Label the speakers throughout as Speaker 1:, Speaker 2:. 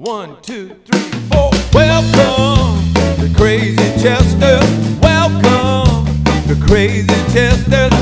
Speaker 1: One, two, three, four. Welcome to Crazy Chester. Welcome to Crazy Chester.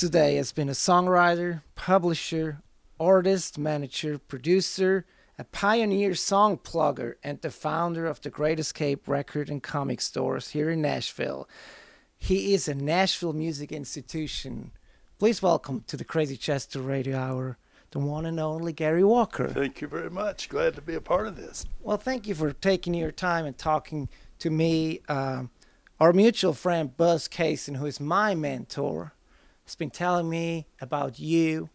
Speaker 2: Today has been a songwriter, publisher, artist, manager, producer, a pioneer song plugger, and the founder of the Great Escape record and comic stores here in Nashville. He is a Nashville music institution. Please welcome to the Crazy Chester Radio Hour the one and only Gary Walker.
Speaker 3: Thank you very much. Glad to be a part of this.
Speaker 2: Well, thank you for taking your time and talking to me. Um, our mutual friend Buzz Cason, who is my mentor, has been telling me about you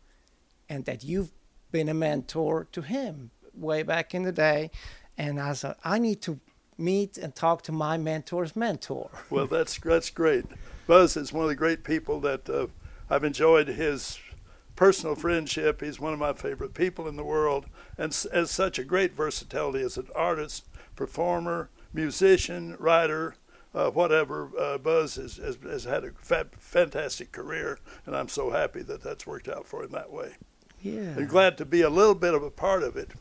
Speaker 2: and that you've been a mentor to him way back in the day. And I said, I need to meet and talk to my mentor's mentor.
Speaker 3: Well, that's that's great. Buzz is one of the great people that uh, I've enjoyed his personal friendship. He's one of my favorite people in the world, and s- as such a great versatility as an artist, performer, musician, writer, uh, whatever. Uh, Buzz has, has, has had a fa- fantastic career, and I'm so happy that that's worked out for him that way.
Speaker 2: Yeah.
Speaker 3: and glad to be a little bit of a part of it.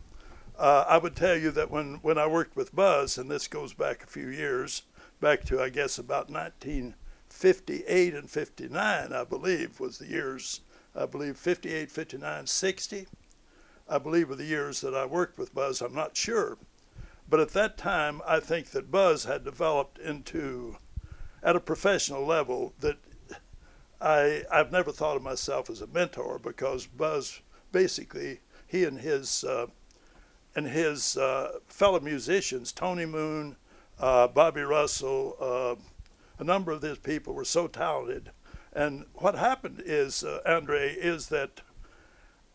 Speaker 3: Uh, I would tell you that when, when I worked with Buzz, and this goes back a few years, back to I guess about 1958 and 59, I believe, was the years, I believe 58, 59, 60, I believe were the years that I worked with Buzz. I'm not sure. But at that time, I think that Buzz had developed into, at a professional level, that I, I've never thought of myself as a mentor because Buzz basically he and his uh, and his uh, fellow musicians Tony Moon, uh, Bobby Russell, uh, a number of these people were so talented. And what happened is, uh, Andre, is that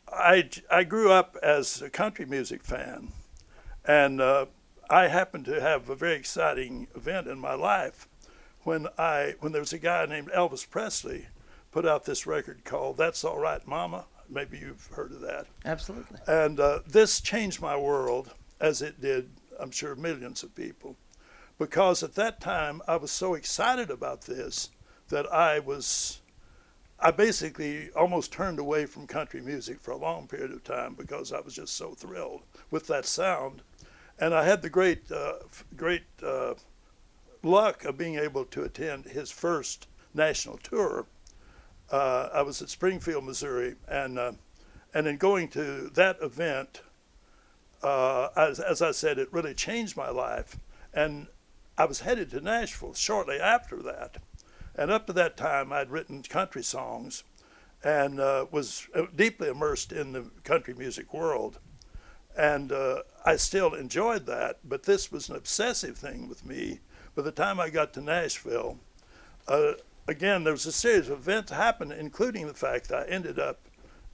Speaker 3: I I grew up as a country music fan, and uh, I happened to have a very exciting event in my life when I when there was a guy named Elvis Presley put out this record called "That's All Right, Mama." Maybe you've heard of that.
Speaker 2: Absolutely.
Speaker 3: And uh, this changed my world, as it did, I'm sure, millions of people, because at that time I was so excited about this that I was, I basically almost turned away from country music for a long period of time because I was just so thrilled with that sound, and I had the great, uh, great uh, luck of being able to attend his first national tour. Uh, I was at Springfield, Missouri, and uh, and in going to that event, uh, as, as I said, it really changed my life. And I was headed to Nashville shortly after that. And up to that time, I'd written country songs and uh, was deeply immersed in the country music world. And I still enjoyed that, but this was an obsessive thing with me. By the time I got to Nashville, uh, again, there was a series of events happened, including the fact that I ended up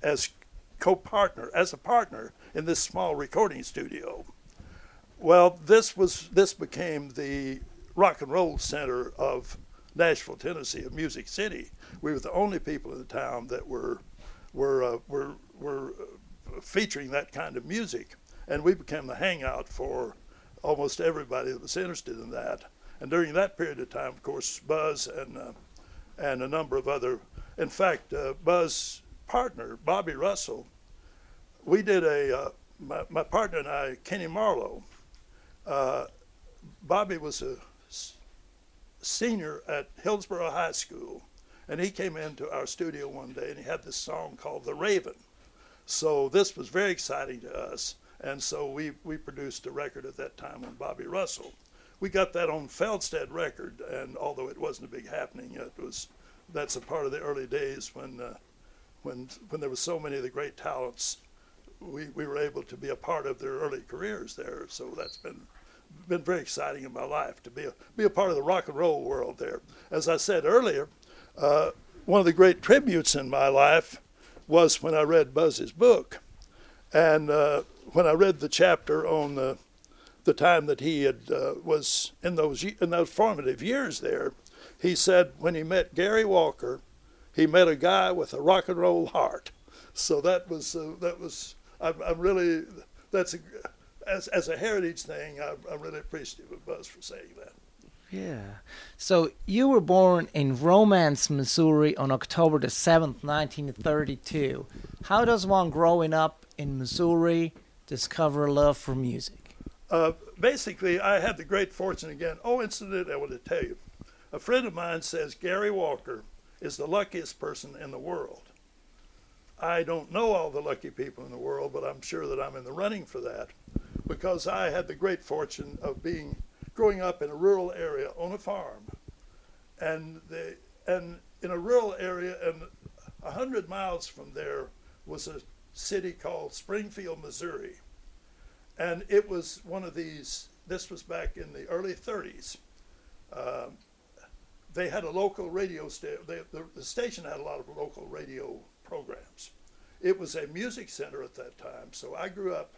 Speaker 3: as co-partner, as a partner in this small recording studio. Well, this was this became the rock and roll center of Nashville, Tennessee, of Music City. We were the only people in the town that were were uh, were were uh, featuring that kind of music, and we became the hangout for almost everybody that was interested in that. And during that period of time, of course, Buzz and uh, and a number of other, in fact, uh, Buzz's partner Bobby Russell, we did a uh, my, my partner and I, Kenny Marlowe. Uh, Bobby was a senior at Hillsboro High School, and he came into our studio one day and he had this song called "The Raven." So this was very exciting to us, and so we we produced a record at that time on Bobby Russell. We got that on Feldstead record, and although it wasn't a big happening, it was that's a part of the early days when uh, when when there was so many of the great talents we, we were able to be a part of their early careers there. So that's been been very exciting in my life to be a, be a part of the rock and roll world there. As I said earlier, uh, one of the great tributes in my life was when I read Buzz's book, and uh, when I read the chapter on the the time that he had uh, was in those in those formative years there, he said when he met Gary Walker, he met a guy with a rock and roll heart. So that was uh, that was I'm, I'm really that's a, as as a heritage thing. I'm, I'm really appreciative of Buzz for saying that.
Speaker 2: Yeah. So you were born in Romance, Missouri on October the 7th, 1932. How does one growing up in Missouri discover a love for music?
Speaker 3: Uh, basically, I had the great fortune again. Oh, incident I want to tell you. A friend of mine says Gary Walker is the luckiest person in the world. I don't know all the lucky people in the world, but I'm sure that I'm in the running for that because I had the great fortune of being growing up in a rural area on a farm, and the and in a rural area and a hundred miles from there was a city called Springfield, Missouri, and it was one of these. This was back in the early 30s. Um, they had a local radio station. The, the station had a lot of local radio programs. It was a music center at that time, so I grew up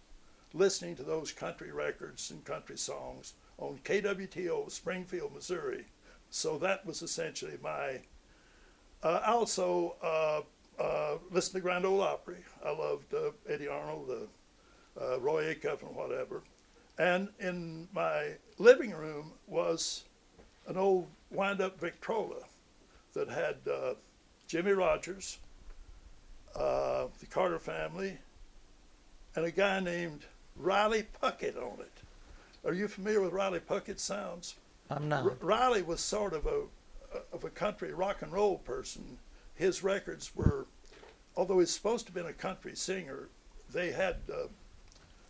Speaker 3: listening to those country records and country songs on KWTO, Springfield, Missouri. So that was essentially my. Uh, also uh, uh, listened to Grand Ole Opry. I loved uh, Eddy Arnold, uh, Roy Acuff, and whatever. And in my living room was an old wind-up Victrola that had uh, Jimmie Rodgers, the Carter Family, and a guy named Riley Puckett on it. Are you familiar with Riley Puckett sounds?
Speaker 2: I'm not.
Speaker 3: R- Riley was sort of a of a country rock and roll person. His records were, although he's supposed to have been a country singer, they had uh,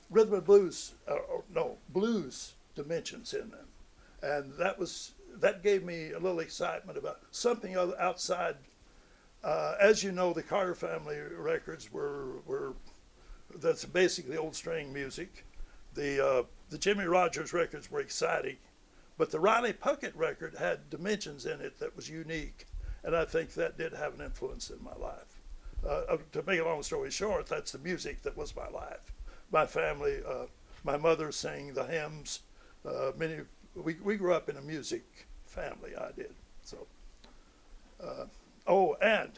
Speaker 3: rhythm and blues, uh, no blues dimensions in them, and that was that gave me a little excitement about something other outside. Uh, as you know, the Carter family records were were that's basically old string music. The uh, the Jimmie Rodgers records were exciting, but the Riley Puckett record had dimensions in it that was unique, and I think that did have an influence in my life. Uh, uh, to make a long story short, that's the music that was my life. My family, uh, my mother sang the hymns. Uh, many we we grew up in a music family. I did so. Uh, oh, and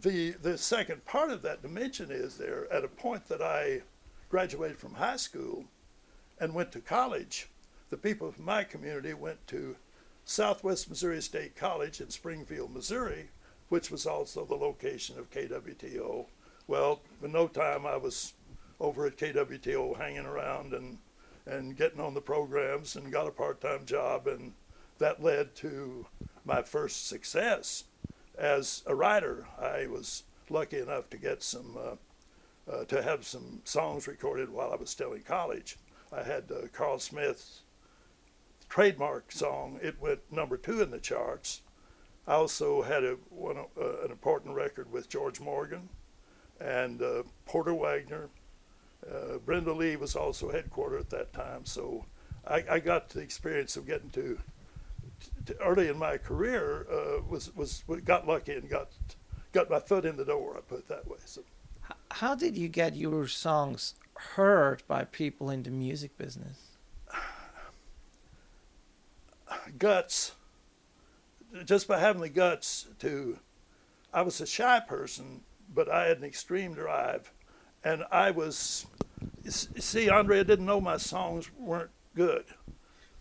Speaker 3: the the second part of that dimension is there at a point that I graduated from high school and went to college. The people from my community went to Southwest Missouri State College in Springfield, Missouri, which was also the location of KWTO. Well, in no time I was over at KWTO hanging around and and getting on the programs and got a part-time job and that led to my first success as a writer. I was lucky enough to get some uh, uh, to have some songs recorded while I was still in college. I had uh, Carl Smith's trademark song. It went number two in the charts. I also had a, one, uh, an important record with George Morgan and uh, Porter Wagoner. Uh, Brenda Lee was also headquartered at that time, so I, I got the experience of getting to, to early in my career uh, was was got lucky and got got my foot in the door. I put it that way. So
Speaker 2: How did you get your songs heard by people in the music business?
Speaker 3: Guts, just by having the guts to, I was a shy person, but I had an extreme drive, and I was, see, Andre, I didn't know my songs weren't good.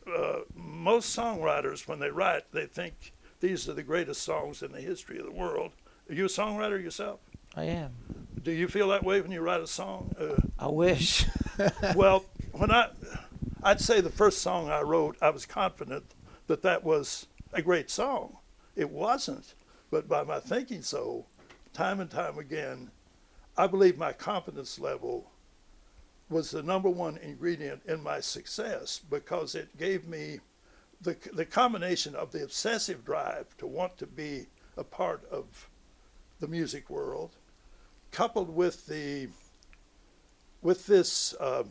Speaker 3: Uh, most songwriters, when they write, they think these are the greatest songs in the history of the world. Are you a songwriter yourself?
Speaker 2: I am.
Speaker 3: Do you feel that way when you write a song? Uh,
Speaker 2: I wish.
Speaker 3: well, when I, I'd say the first song I wrote, I was confident that that was a great song. It wasn't, but by my thinking so, time and time again, I believe my confidence level was the number one ingredient in my success because it gave me the, the combination of the obsessive drive to want to be a part of the music world, coupled with the with this, uh,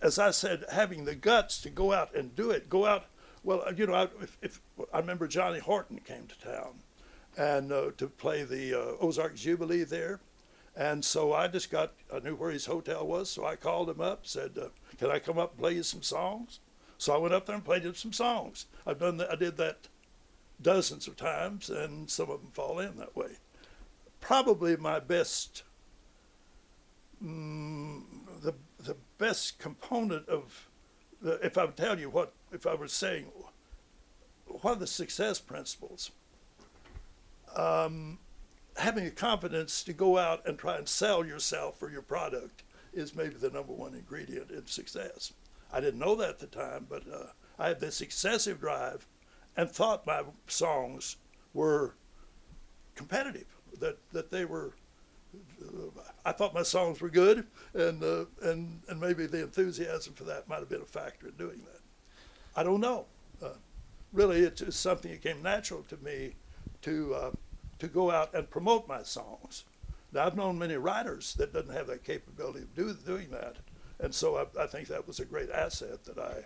Speaker 3: as I said, having the guts to go out and do it, go out. Well, you know, I, if, if I remember Johnny Horton came to town, and uh, to play the uh, Ozark Jubilee there. And so I just got, I knew where his hotel was, so I called him up, said, uh, Can I come up and play you some songs? So I went up there and played him some songs. I've done that, I did that dozens of times, and some of them fall in that way. Probably my best, mm, best component of, the, if I would tell you what, if I were saying, what are the success principles? Um, having the confidence to go out and try and sell yourself or your product is maybe the number one ingredient in success. I didn't know that at the time, but uh, I had this excessive drive and thought my songs were competitive, that, that they were. I thought my songs were good, and, uh, and, and maybe the enthusiasm for that might have been a factor in doing that. I don't know. Uh, really, it's just something that came natural to me to uh, to go out and promote my songs. Now, I've known many writers that doesn't have that capability of do, doing that, and so I, I think that was a great asset that I,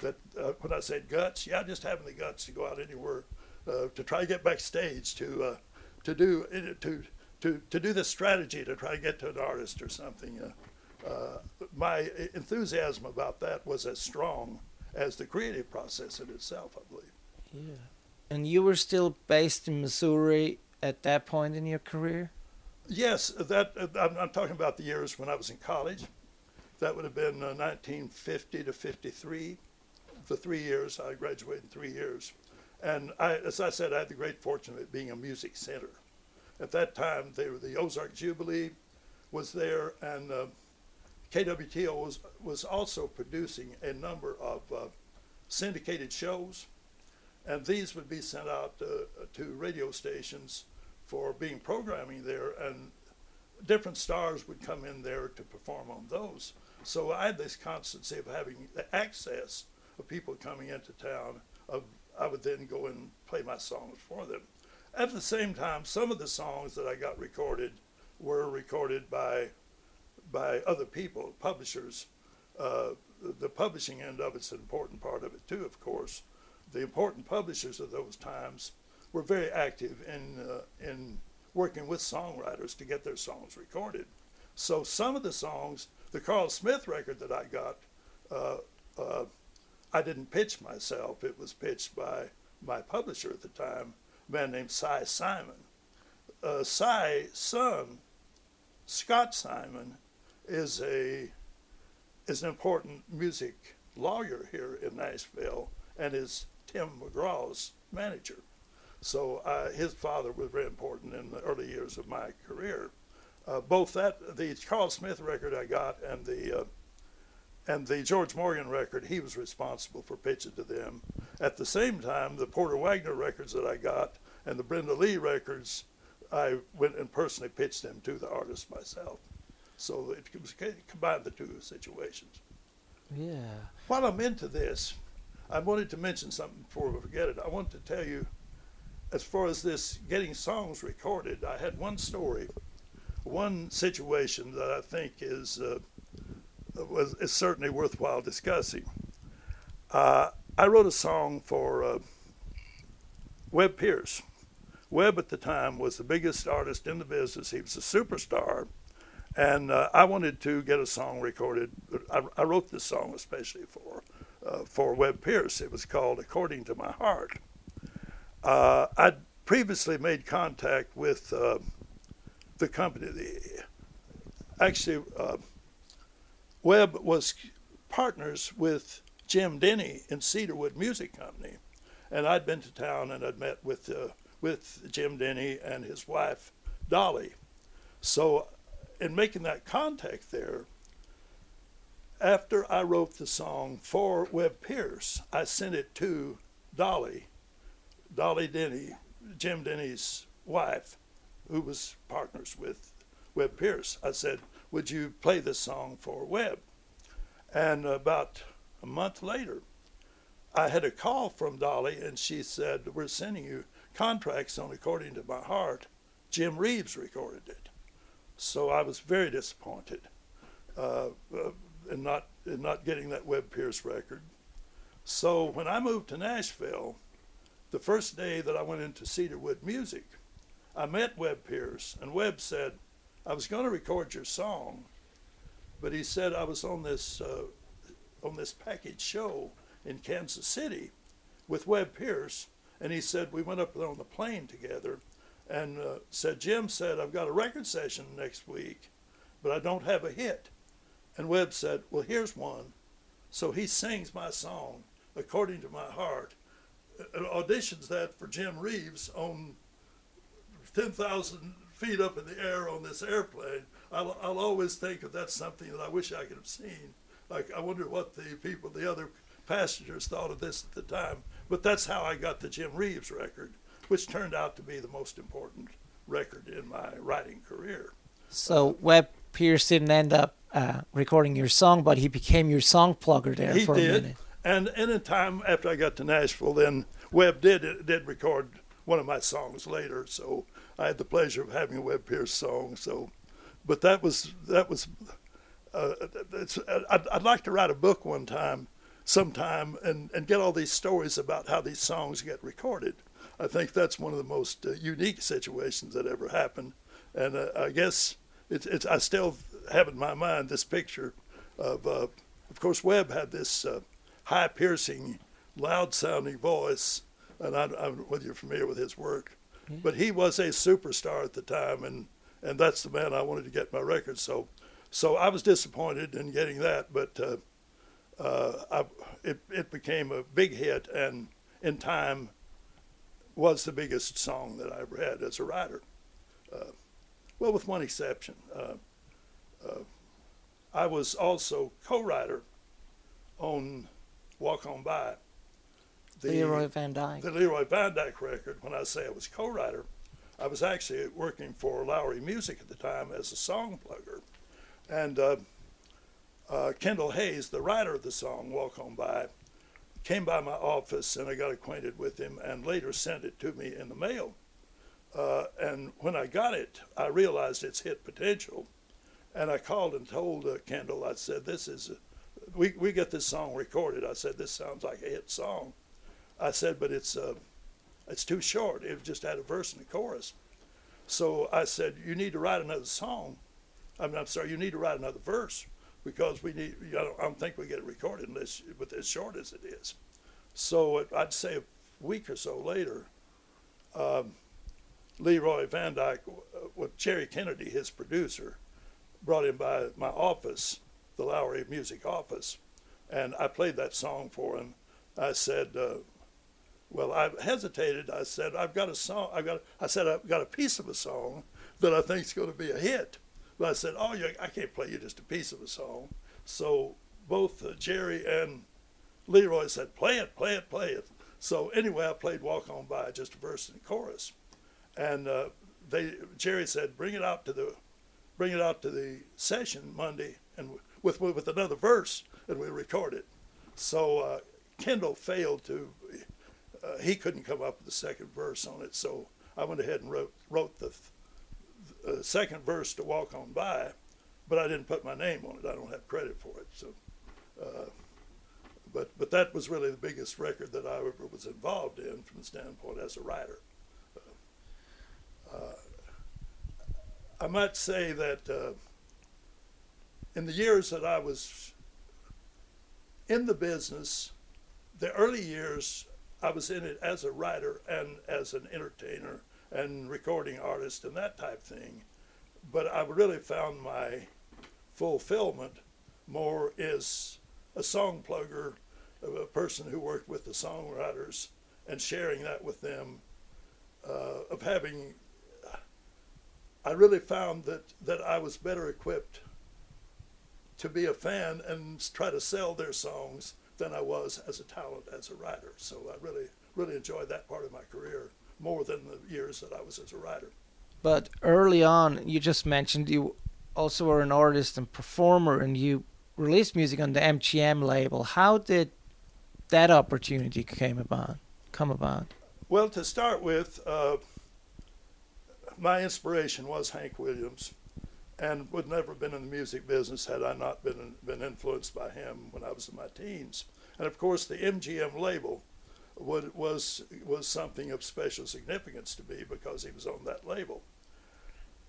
Speaker 3: that uh, when I said guts, yeah, just having the guts to go out anywhere, uh, to try to get backstage, to uh, to do to to to do this strategy to try to get to an artist or something. Uh, uh, my enthusiasm about that was as strong as the creative process in itself, I believe.
Speaker 2: Yeah. And you were still based in Missouri at that point in your career?
Speaker 3: Yes, that uh, I'm, I'm, talking about the years when I was in college. That would have been uh, 1950 to 53. For three years, I graduated in three years, and I, as I said, I had the great fortune of it being a music center. At that time, they were, the Ozark Jubilee was there, and uh, KWTO was was also producing a number of uh, syndicated shows and these would be sent out to, to radio stations for being programming there, and different stars would come in there to perform on those. So I had this constancy of having the access of people coming into town. Of I would then go and play my songs for them. At the same time, some of the songs that I got recorded were recorded by by other people, publishers. Uh, the publishing end of it's an important part of it too, of course the important publishers of those times were very active in uh, in working with songwriters to get their songs recorded. So some of the songs, the Carl Smith record that I got, uh, uh, I didn't pitch myself. It was pitched by my publisher at the time, man named Si Siman. Uh, Si's son, Scott Siman, is a is an important music lawyer here in Nashville and is Tim McGraw's manager. So uh, his father was very important in the early years of my career. Uh, both that the Carl Smith record I got and the uh, and the George Morgan record, he was responsible for pitching to them. At the same time, the Porter Wagoner records that I got and the Brenda Lee records, I went and personally pitched them to the artist myself. So it combined the two situations.
Speaker 2: Yeah.
Speaker 3: While I'm into this, I wanted to mention something before we forget it. I want to tell you, as far as this getting songs recorded, I had one story, one situation that I think is uh, was is certainly worthwhile discussing. Uh, I wrote a song for uh, Webb Pierce. Webb at the time was the biggest artist in the business. He was a superstar. And uh, I wanted to get a song recorded. I, I wrote this song especially for uh, for Webb Pierce. It was called According to My Heart. Uh, I'd previously made contact with uh, the company. The, actually, Webb was partners with Jim Denny in Cedarwood Music Company, and I'd been to town and I'd met with uh, with Jim Denny and his wife Dolly. So, in making that contact there, after I wrote the song for Webb Pierce, I sent it to Dolly, Dolly Denny, Jim Denny's wife, who was partners with Webb Pierce. I said, Would you play this song for Webb? And about a month later, I had a call from Dolly, and she said, We're sending you contracts on According to My Heart. Jim Reeves recorded it. So I was very disappointed. Uh, uh, and not and not getting that Webb Pierce record. So when I moved to Nashville, the first day that I went into Cedarwood Music, I met Webb Pierce, and Webb said, I was going to record your song, but he said I was on this uh, on this package show in Kansas City with Webb Pierce, and he said we went up there on the plane together, and uh, said Jim said I've got a record session next week, but I don't have a hit, and Webb said, well here's one, so he sings my song according to my heart, and auditions that for Jim Reeves on ten thousand feet up in the air on this airplane. I'll, I'll always think of that's something that I wish I could have seen. Like I wonder what the people, the other passengers, thought of this at the time. But that's how I got the Jim Reeves record, which turned out to be the most important record in my writing career.
Speaker 2: So Webb Pierce didn't end up uh, recording your song, but he became your song plugger there
Speaker 3: he
Speaker 2: for
Speaker 3: did,
Speaker 2: a minute.
Speaker 3: and and in time after I got to Nashville, then Webb did did record one of my songs later. So I had the pleasure of having a Webb Pierce song. So, but that was that was. Uh, I'd, I'd like to write a book one time, sometime, and, and get all these stories about how these songs get recorded. I think that's one of the most uh, unique situations that ever happened, and uh, I guess it's, it's I still have in my mind this picture of, uh, of course, Webb had this uh, high piercing, loud sounding voice, and I, I don't know whether you're familiar with his work, but he was a superstar at the time, and and that's the man I wanted to get my record. So, so I was disappointed in getting that, but uh, uh, I, it it became a big hit, and in time was the biggest song that I ever had as a writer. Uh, well, with one exception, uh, uh, I was also co-writer on "Walk On By." The-
Speaker 2: Leroy Van Dyke.
Speaker 3: the Leroy Van Dyke record, when I say I was co-writer, I was actually working for Lowery Music at the time as a song plugger. And uh, uh, Kendall Hayes, the writer of the song "Walk On By," came by my office and I got acquainted with him, and later sent it to me in the mail. Uh, and when I got it, I realized its hit potential, and I called and told uh, Kendall, I said, "This is, we we get this song recorded." I said, "This sounds like a hit song." I said, but it's uh, it's too short. It just had a verse and a chorus. So I said, you need to write another song. I mean, I'm sorry, you need to write another verse because we need. I don't, I don't think we get it recorded unless with as short as it is. So it, I'd say a week or so later, um, Leroy Van Dyke, uh, with Jerry Kennedy, his producer, brought him by my office, the Lowery Music office, and I played that song for him. I said, uh, well, I hesitated. I said, I've got a song. I got. I said, I've got a piece of a song that I think is going to be a hit. But I said, oh, I can't play you just a piece of a song. So both uh, Jerry and Leroy said, play it, play it, play it. So anyway, I played "Walk On By," just a verse and a chorus, and uh, they Jerry said, bring it out to the, bring it out to the session Monday, and with with another verse, and we record it. So uh, Kendall failed to uh, he couldn't come up with the second verse on it, so I went ahead and wrote wrote the uh, second verse to "Walk On By," but I didn't put my name on it. I don't have credit for it. So, uh, but but that was really the biggest record that I ever was involved in from the standpoint as a writer. Uh, I might say that uh, in the years that I was in the business, the early years I was in it as a writer and as an entertainer and recording artist and that type thing. But I really found my fulfillment more as a song plugger, a person who worked with the songwriters and sharing that with them, uh, of having. I really found that, that I was better equipped to be a fan and try to sell their songs than I was as a talent as a writer. So I really, really enjoyed that part of my career more than the years that I was as a writer.
Speaker 2: But early on, you just mentioned you also were an artist and performer, and you released music on the MGM label. How did that opportunity came about? Come about?
Speaker 3: Well, to start with, uh, my inspiration was Hank Williams, and would never have been in the music business had I not been been influenced by him when I was in my teens. And of course, the MGM label would, was was something of special significance to me because he was on that label.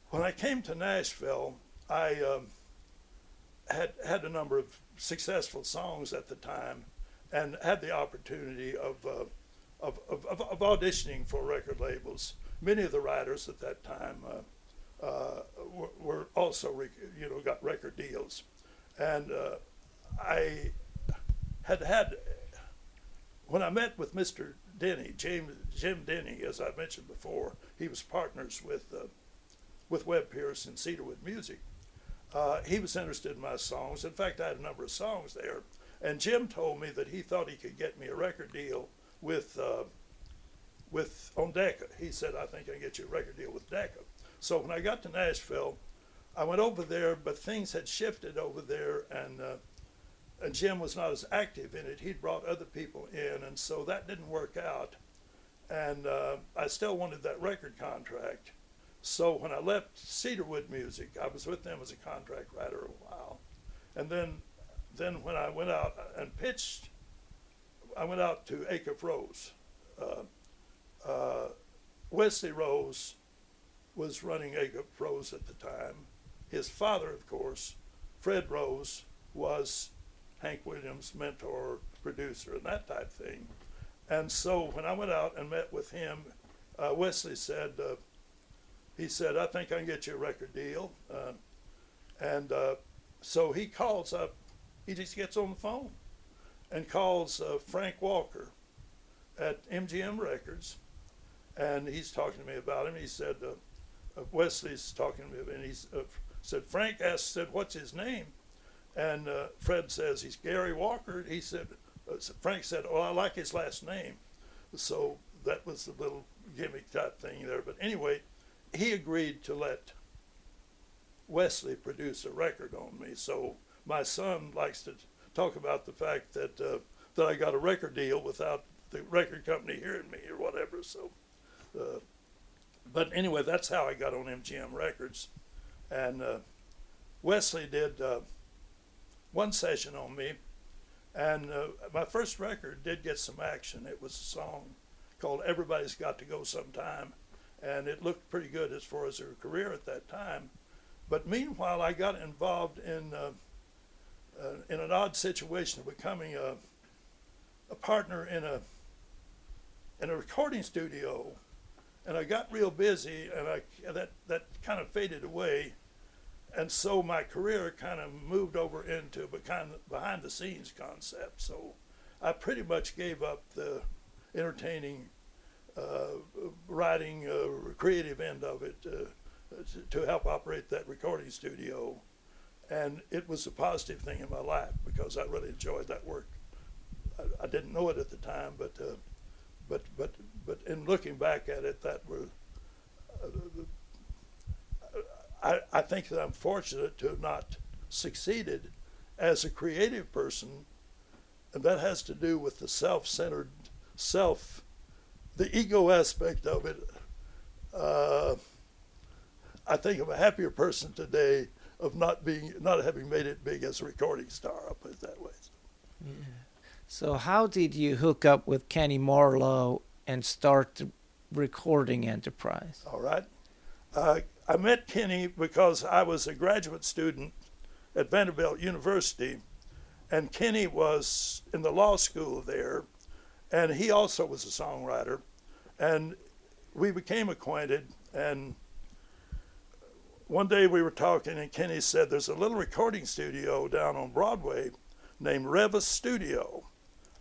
Speaker 3: When I came to Nashville, I um, had had a number of successful songs at the time, and had the opportunity of, uh, of, of, of, auditioning for record labels. Many of the writers at that time uh, uh, were, also, you know, got record deals, and uh, I had had when I met with Mr. Denny, James Jim Denny, as I mentioned before, he was partners with uh, with Webb Pierce and Cedarwood Music. Uh, he was interested in my songs. In fact, I had a number of songs there, and Jim told me that he thought he could get me a record deal with uh, with on Decca. He said, "I think I can get you a record deal with Decca." So when I got to Nashville, I went over there, but things had shifted over there, and uh, and Jim was not as active in it. He'd brought other people in, and so that didn't work out. And uh, I still wanted that record contract. So when I left Cedarwood Music, I was with them as a contract writer a while, and then then when I went out and pitched, I went out to Acuff Rose. Uh, uh, Wesley Rose was running Acuff Rose at the time. His father, of course, Fred Rose, was Hank Williams' mentor, producer, and that type thing. And so when I went out and met with him, uh, Wesley said, uh, he said, I think I can get you a record deal. Uh, and uh, so he calls up, he just gets on the phone and calls uh, Frank Walker at MGM Records. And he's talking to me about him. He said, uh, Wesley's talking to me, and he said, Frank asked, said, what's his name? And uh, Fred says he's Gary Walker. He said, uh, Frank said, "Oh, I like his last name." So that was the little gimmick type thing there. But anyway, he agreed to let Wesley produce a record on me. So my son likes to talk about the fact that uh, that I got a record deal without the record company hearing me or whatever. So, uh, but anyway, that's how I got on MGM Records, and uh, Wesley did uh, one session on me, and uh, my first record did get some action. It was a song called "Everybody's Got to Go Sometime," and it looked pretty good as far as her career at that time. But meanwhile, I got involved in uh, uh, in an odd situation of becoming a a partner in a in a recording studio, and I got real busy, and I that that kind of faded away and so my career kind of moved over into the, behind the scenes concept. So I pretty much gave up the entertaining, uh, writing, uh, creative end of it uh, to help operate that recording studio. And it was a positive thing in my life because I really enjoyed that work. I, I didn't know it at the time, but uh, but but but in looking back at it, that was I, I think that I'm fortunate to have not succeeded as a creative person, and that has to do with the self-centered self, the ego aspect of it. Uh, I think I'm a happier person today of not being, not having made it big as a recording star. I'll put it that way.
Speaker 2: Yeah. So how did you hook up with Kenny Marlowe and start the recording enterprise?
Speaker 3: All right. Uh, I met Kenny because I was a graduate student at Vanderbilt University, and Kenny was in the law school there, and he also was a songwriter, and we became acquainted. And one day we were talking, and Kenny said, "There's a little recording studio down on Broadway named Revis Studio."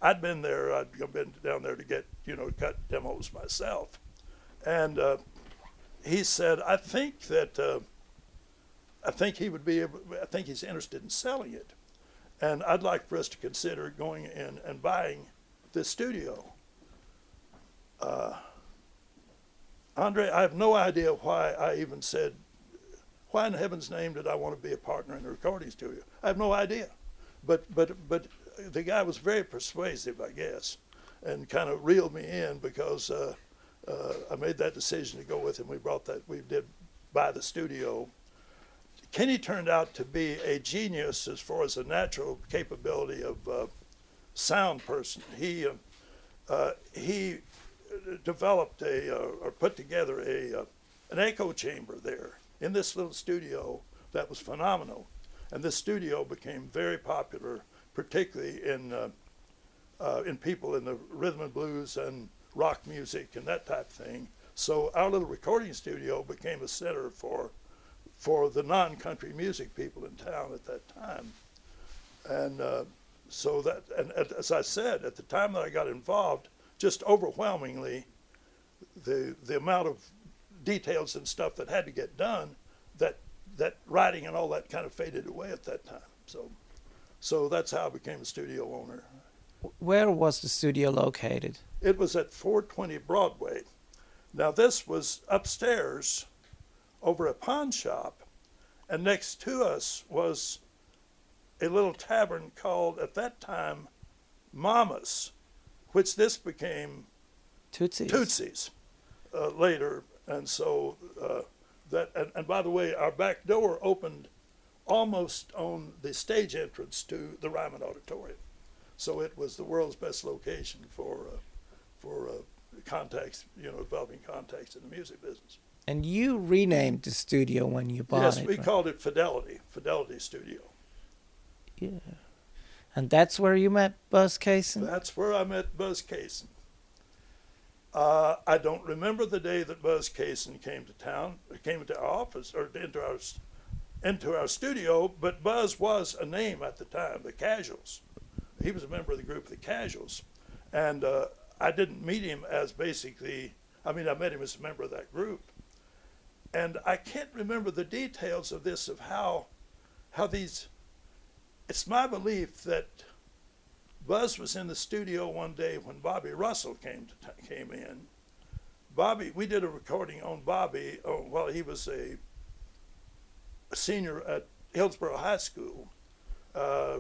Speaker 3: I'd been there. I'd been down there to get you know cut demos myself, and uh, he said, I think that uh, I think he would be able, I think he's interested in selling it. And I'd like for us to consider going in and buying this studio. Uh, Andre, I have no idea why I even said, why in heaven's name did I want to be a partner in a recording studio? I have no idea. But, but, but the guy was very persuasive, I guess, and kind of reeled me in because uh, uh, I made that decision to go with him. We brought that, we did buy the studio. Kenny turned out to be a genius as far as the natural capability of uh, sound person. He, uh, uh, he developed a or put together a an echo chamber there in this little studio that was phenomenal, and this studio became very popular, particularly in uh, uh, in people in the rhythm and blues and rock music and that type of thing. So our little recording studio became a center for for the non-country music people in town at that time, and uh, so that and, and as I said at the time that I got involved, just overwhelmingly, the the amount of details and stuff that had to get done, that that writing and all that kind of faded away at that time. So, so that's how I became a studio owner.
Speaker 2: Where was the studio located?
Speaker 3: It was at 420 Broadway. Now this was upstairs, over a pawn shop, and next to us was a little tavern called at that time Mama's, which this became
Speaker 2: Tootsie's.
Speaker 3: Tootsie's uh, later, and so uh, that and, and by the way, our back door opened almost on the stage entrance to the Ryman Auditorium, so it was the world's best location for uh, for uh, contacts, you know, developing contacts in the music business.
Speaker 2: And you renamed the studio when you bought
Speaker 3: yes,
Speaker 2: it.
Speaker 3: Yes, we
Speaker 2: right?
Speaker 3: called it Fidelity, Fidelity Studio.
Speaker 2: Yeah. And that's where you met Buzz Cason?
Speaker 3: That's where I met Buzz Cason. Uh, I don't remember the day that Buzz Cason came to town, came into our office or into our into our studio. But Buzz was a name at the time, the Casuals. He was a member of the group, the Casuals, and uh, I didn't meet him as basically. I mean, I met him as a member of that group, and I can't remember the details of this of how how these. It's my belief that Buzz was in the studio one day when Bobby Russell came to came in. Bobby, we did a recording on Bobby while he was a senior at Hillsboro High School. Uh,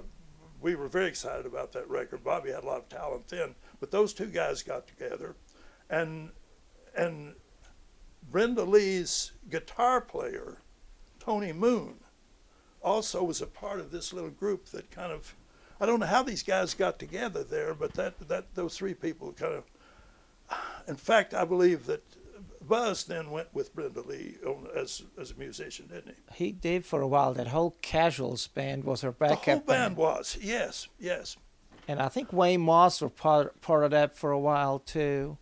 Speaker 3: we were very excited about that record. Bobby had a lot of talent then, but those two guys got together, and and Brenda Lee's guitar player, Tony Moon, also was a part of this little group that kind of I don't know how these guys got together there, but that that those three people kind of. In fact, I believe that Buzz then went with Brenda Lee on, as as a musician, didn't he?
Speaker 2: He did for a while. That whole Casuals band was her backup.
Speaker 3: The whole band was yes, yes.
Speaker 2: And I think Wayne Moss was part, part of that for a while too,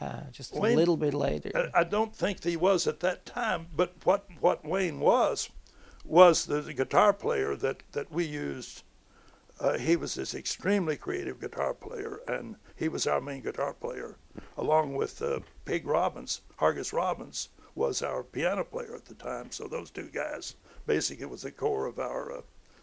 Speaker 2: uh, just a little bit later.
Speaker 3: I, I don't think he was at that time, but what what Wayne was was the, the guitar player that that we used. Uh, he was this extremely creative guitar player, and he was our main guitar player, along with uh, Pig Robbins. Hargus Robbins was our piano player at the time. So those two guys basically was the core of our uh,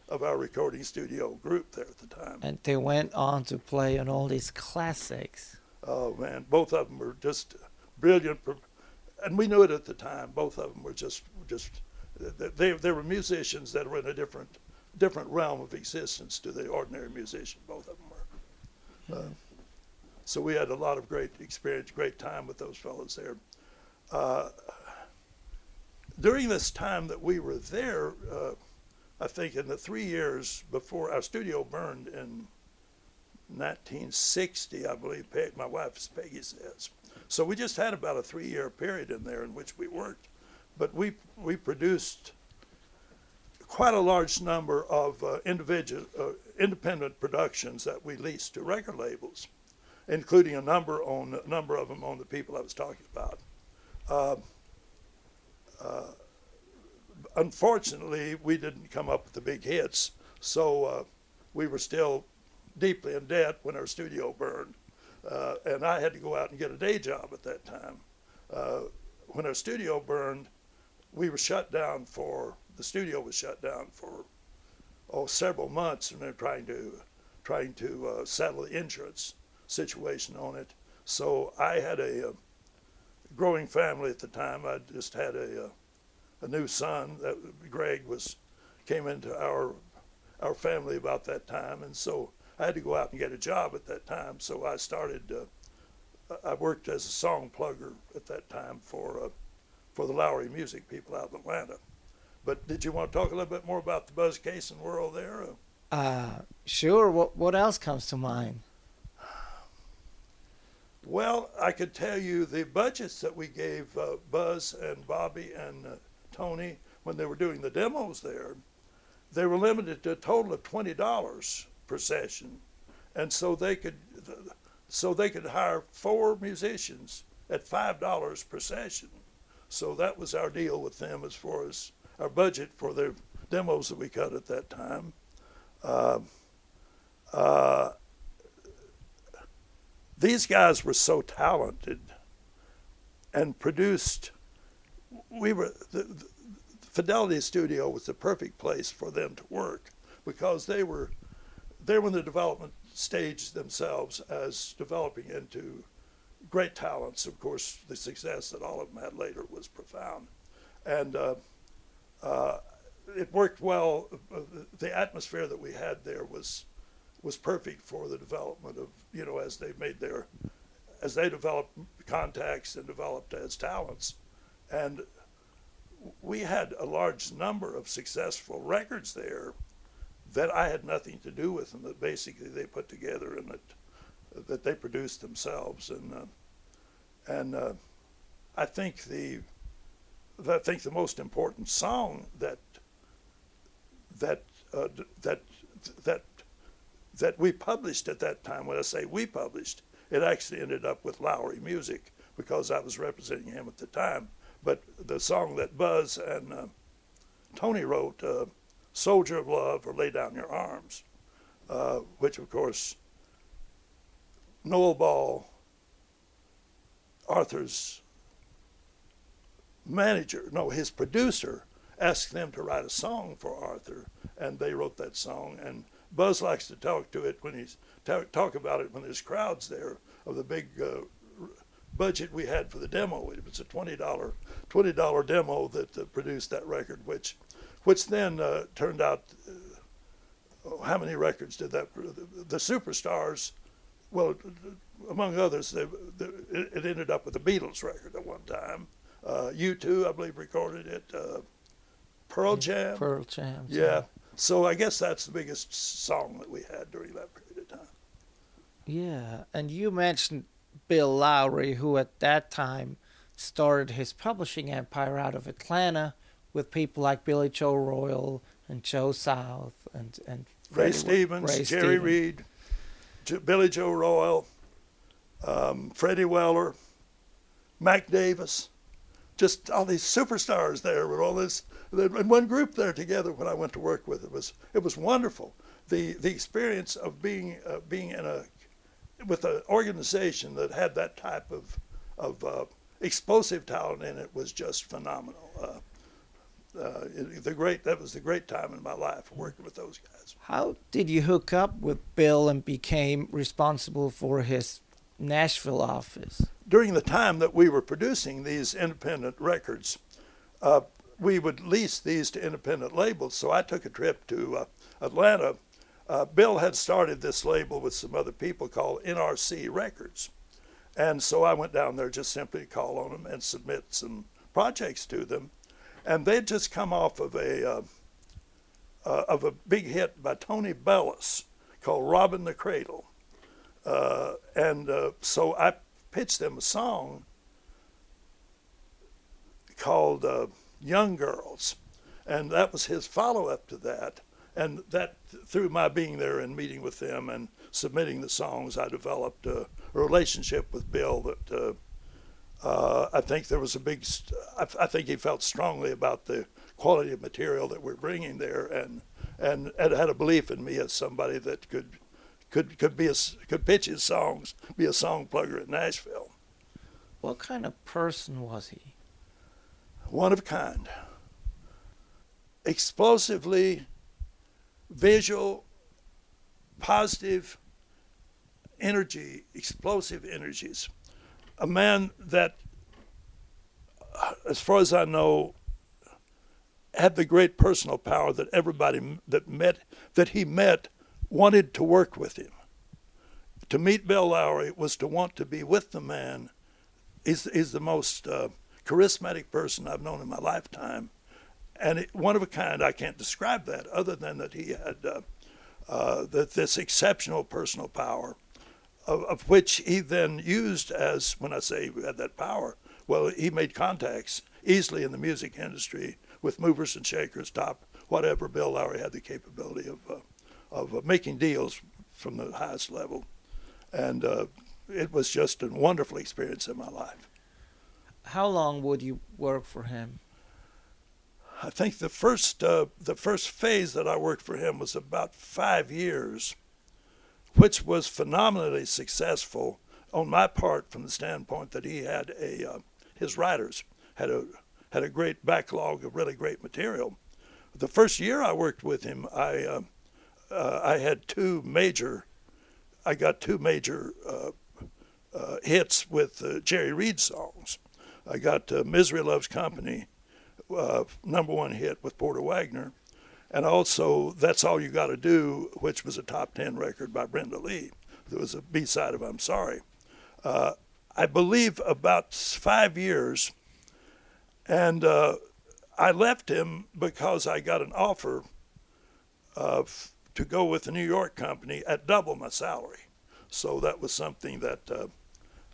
Speaker 3: of our recording studio group there at the time.
Speaker 2: and they went on to play on all these classics.
Speaker 3: Oh man, both of them were just brilliant, and we knew it at the time. Both of them were just just they they were musicians that were in a different different realm of existence to the ordinary musician. Both of them were. Uh, so we had a lot of great experience, great time with those fellows there. Uh, during this time that we were there, uh, I think in the three years before our studio burned in 1960, I believe Peg, my wife Peggy says. So we just had about a three-year period in there in which we worked, but we we produced quite a large number of uh, individual uh, independent productions that we leased to record labels, including a number on a number of them on the people I was talking about. Uh, uh, unfortunately, we didn't come up with the big hits, so uh, we were still deeply in debt when our studio burned. Uh, and I had to go out and get a day job at that time. When our studio burned, we were shut down for the studio was shut down for oh several months, and they're trying to trying to uh, settle the insurance situation on it. So I had a, uh growing family at the time. I just had a uh, a new son that Greg was came into our our family about that time, and so I had to go out and get a job at that time. So I started. Uh, I worked as a song plugger at that time for uh, for the Lowery Music people out in Atlanta. But did you want to talk a little bit more about the Buzz Cason world there? Uh,
Speaker 2: sure. What what else comes to mind?
Speaker 3: Well, I could tell you the budgets that we gave uh, Buzz and Bobby and uh, Tony when they were doing the demos there. They were limited to a total of twenty dollars per session, and so they could so they could hire four musicians at five dollars per session. So that was our deal with them as far as our budget for the demos that we cut at that time. Uh, uh, these guys were so talented and produced. We were the, the Fidelity Studio was the perfect place for them to work because they were they were in the development stage themselves as developing into great talents. Of course, the success that all of them had later was profound, and uh, uh, it worked well. The atmosphere that we had there was was perfect for the development of you know as they made their as they developed contacts and developed as talents, and we had a large number of successful records there that I had nothing to do with, and that basically they put together and that that they produced themselves, and uh, and uh, I think the I think the most important song that that uh, that that that we published at that time. When I say we published, it actually ended up with Lowery Music because I was representing him at the time. But the song that Buzz and uh, Tony wrote, uh, "Soldier of Love" or "Lay Down Your Arms," uh, which of course Noel Ball, Arthur's manager, no, his producer, asked them to write a song for Arthur, and they wrote that song. And Buzz likes to talk to it when he's talk, talk about it when there's crowds there of the big uh, budget we had for the demo. It was a twenty dollar twenty dollar demo that uh, produced that record, which which then uh, turned out. Uh, how many records did that? The, the superstars, well, among others, they, they, it ended up with the Beatles record at one time. Uh, U2, I believe, recorded it. Uh, Pearl Jam.
Speaker 2: Pearl Jam.
Speaker 3: Yeah. So I guess that's the biggest song that we had during that period of time.
Speaker 2: Yeah, and you mentioned Bill Lowery, who at that time started his publishing empire out of Atlanta with people like Billy Joe Royal and Joe South and and
Speaker 3: Ray
Speaker 2: Freddie-
Speaker 3: Stevens,
Speaker 2: Ray
Speaker 3: Jerry
Speaker 2: Stevens.
Speaker 3: Reed, J- Billy Joe Royal, um, Freddie Weller, Mac Davis, just all these superstars there with all this in one group there together when I went to work with it was it was wonderful. The the experience of being uh, being in a with an organization that had that type of of uh, explosive talent in it was just phenomenal. Uh, uh, the great that was the great time in my life working with those guys.
Speaker 2: How did you hook up with Bill and became responsible for his Nashville office?
Speaker 3: During the time that we were producing these independent records, uh, we would lease these to independent labels. So I took a trip to uh, Atlanta. Uh, Bill had started this label with some other people called NRC Records. And so I went down there just simply to call on them and submit some projects to them. And they'd just come off of a, uh, uh, of a big hit by Tony Bellus called Robbin' the Cradle. Uh, and so I pitched them a song called uh, Young Girls. And that was his follow up to that. And that, through my being there and meeting with them and submitting the songs, I developed a, relationship with Bill that uh, uh, I think there was a big, st- I, I think he felt strongly about the quality of material that we're bringing there and, and, and had a belief in me as somebody that could could could be a could pitch his songs, be a song plugger at Nashville.
Speaker 2: What kind of person was he?
Speaker 3: One of a kind. Explosively visual, positive energy, explosive energies. A man that, uh, as far as I know, had the great personal power that everybody that met that he met wanted to work with him. To meet Bill Lowery was to want to be with the man. He's, he's the most uh, charismatic person I've known in my lifetime. And it, one of a kind, I can't describe that other than that he had uh, uh, that this exceptional personal power, of, of which he then used as when I say he had that power. Well, he made contacts easily in the music industry with movers and shakers, top whatever. Bill Lowery had the capability of uh, of uh, making deals from the highest level, and uh, it was just a wonderful experience in my life.
Speaker 2: How long would you work for him?
Speaker 3: I think the first uh, the first phase that I worked for him was about five years, which was phenomenally successful on my part from the standpoint that he had a uh, his writers had a had a great backlog of really great material. The first year I worked with him, I uh, uh I had two major I got two major uh, uh, hits with Jerry Reed songs. I got "Misery Loves Company." uh, number one hit with Porter Wagoner, and also "That's All You Got to Do," which was a top ten record by Brenda Lee. There was a B side of "I'm Sorry." Uh, I believe about five years, and uh, I left him because I got an offer of to go with the New York company at double my salary. So that was something that uh,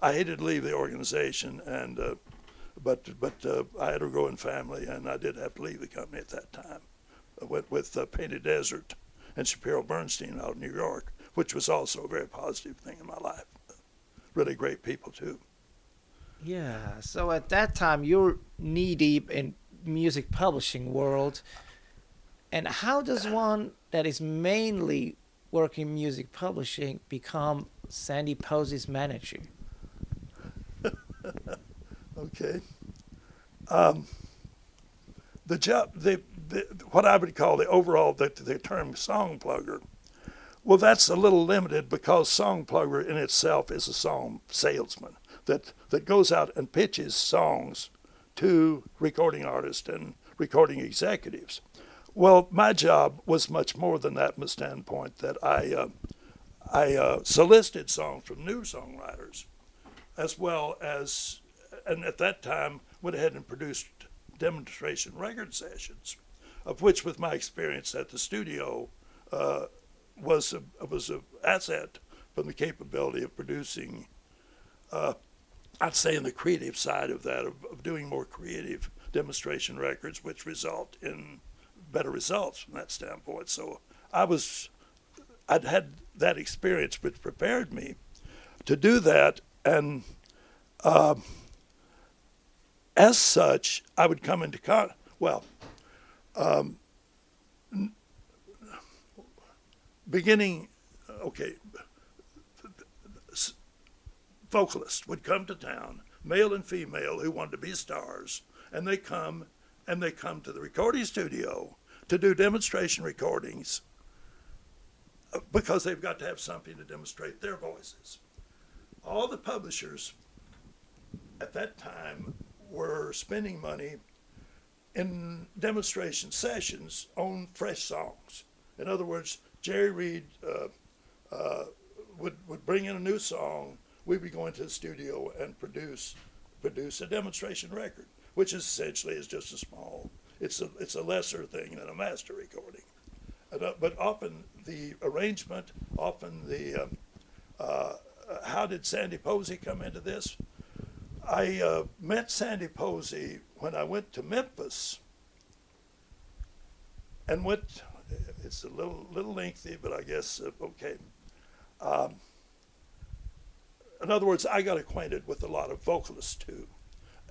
Speaker 3: I hated to leave the organization, and uh, but but uh, I had a growing family, and I did have to leave the company at that time. I went with uh, Painted Desert and Shapiro Bernstein out of New York, which was also a very positive thing in my life. Really great people too.
Speaker 2: Yeah. So at that time, you're knee deep in music publishing world. And how does one that is mainly working music publishing become Sandy Posey's manager?
Speaker 3: Okay. Um, the job, the, the, what I would call the overall, the, the term song plugger, well, that's a little limited because song plugger in itself is a song salesman that, that goes out and pitches songs to recording artists and recording executives. Well, my job was much more than that from standpoint that I, uh, I uh, solicited songs from new songwriters as well as and at that time went ahead and produced demonstration record sessions, of which, with my experience at the studio, uh, was was an asset from the capability of producing. Uh, I'd say in the creative side of that, of, of doing more creative demonstration records, which result in better results from that standpoint. So I was, I'd had that experience, which prepared me to do that, and. Uh, as such, I would come into con. Well, um, beginning, okay, vocalists would come to town, male and female, who wanted to be stars, and they come and they come to the recording studio to do demonstration recordings uh, because they've got to have something to demonstrate their voices. All the publishers at that time were spending money in demonstration sessions on fresh songs. In other words, Jerry Reed uh, uh, would, would bring in a new song. We'd be going to the studio and produce produce a demonstration record, which is essentially is just a small. It's a it's a lesser thing than a master recording, uh, but often the arrangement, often the um, uh, how did Sandy Posey come into this? I uh, met Sandy Posey when I went to Memphis and went, it's a little, little lengthy, but I guess, uh, okay. Um, in other words, I got acquainted with a lot of vocalists too.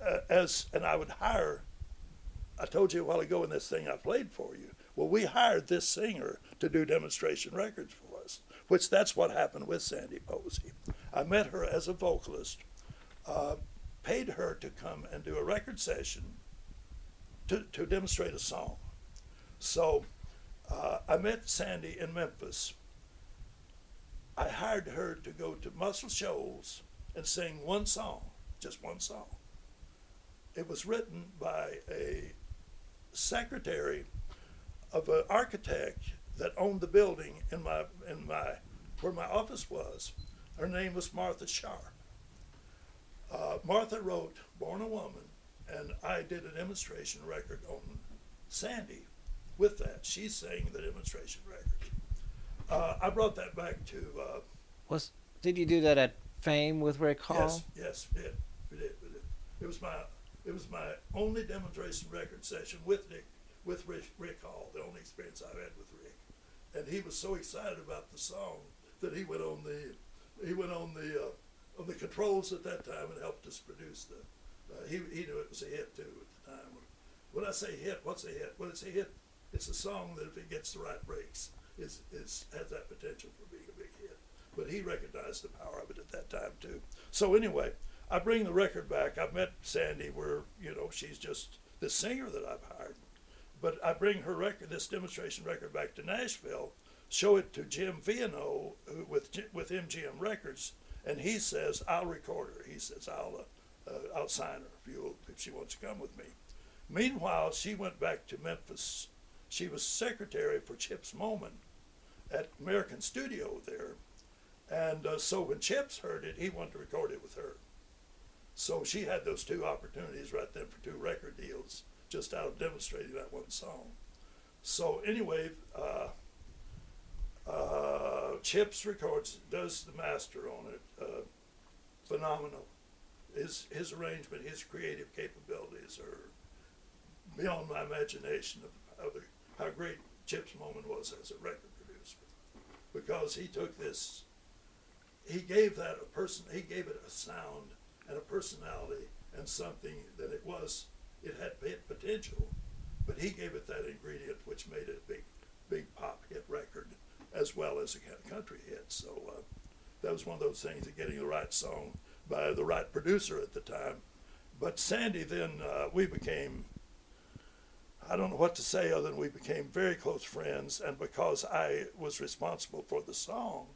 Speaker 3: Uh, as and I would hire. I told you a while ago in this thing I played for you. Well, we hired this singer to do demonstration records for us, which that's what happened with Sandy Posey. I met her as a vocalist. Uh, paid her to come and do a record session to, to demonstrate a song. So uh, I met Sandy in Memphis. I hired her to go to Muscle Shoals and sing one song, just one song. It was written by a secretary of an architect that owned the building in my in my where my office was. Her name was Martha Sharp. Uh, Martha wrote Born a Woman, and I did a demonstration record on Sandy with that. She sang the demonstration record. Uh, I brought that back to. Uh,
Speaker 2: was Did you do that at Fame with Rick Hall?
Speaker 3: Yes, yes, we did. We did. We did. It was my it was my only demonstration record session with Nick with Rick, Rick Hall. The only experience I've had with Rick, and he was so excited about the song that he went on the he went on the uh, on the controls at that time and helped us produce the. Uh, he he knew it was a hit too at the time. When I say hit, what's a hit? Well, it's a hit. It's a song that if it gets the right breaks, is is has that potential for being a big hit. But he recognized the power of it at that time too. So anyway, I bring the record back. I've met Sandy where, you know, she's just the singer that I've hired. But I bring her record, this demonstration record back to Nashville, show it to Jim Vienneau with, with MGM Records, and he says, I'll record her. He says, I'll, uh, I'll sign her if, you if she wants to come with me. Meanwhile, she went back to Memphis. She was secretary for Chips Moman at American Studio there. And uh, so when Chips heard it, he wanted to record it with her. So she had those two opportunities right then for two record deals, just out of demonstrating that one song. So anyway, uh, uh, Chips records, does the master on it. Uh, phenomenal. His his arrangement, his creative capabilities are beyond my imagination of, the, how great Chips Moman was as a record producer, because he took this, he gave that a person, he gave it a sound and a personality and something that it was, it had potential, but he gave it that ingredient which made it a big, big pop hit record as well as a country hit. So uh, that was one of those things of getting the right song by the right producer at the time. But Sandy, then uh, we became, I don't know what to say other than we became very close friends. And because I was responsible for the song,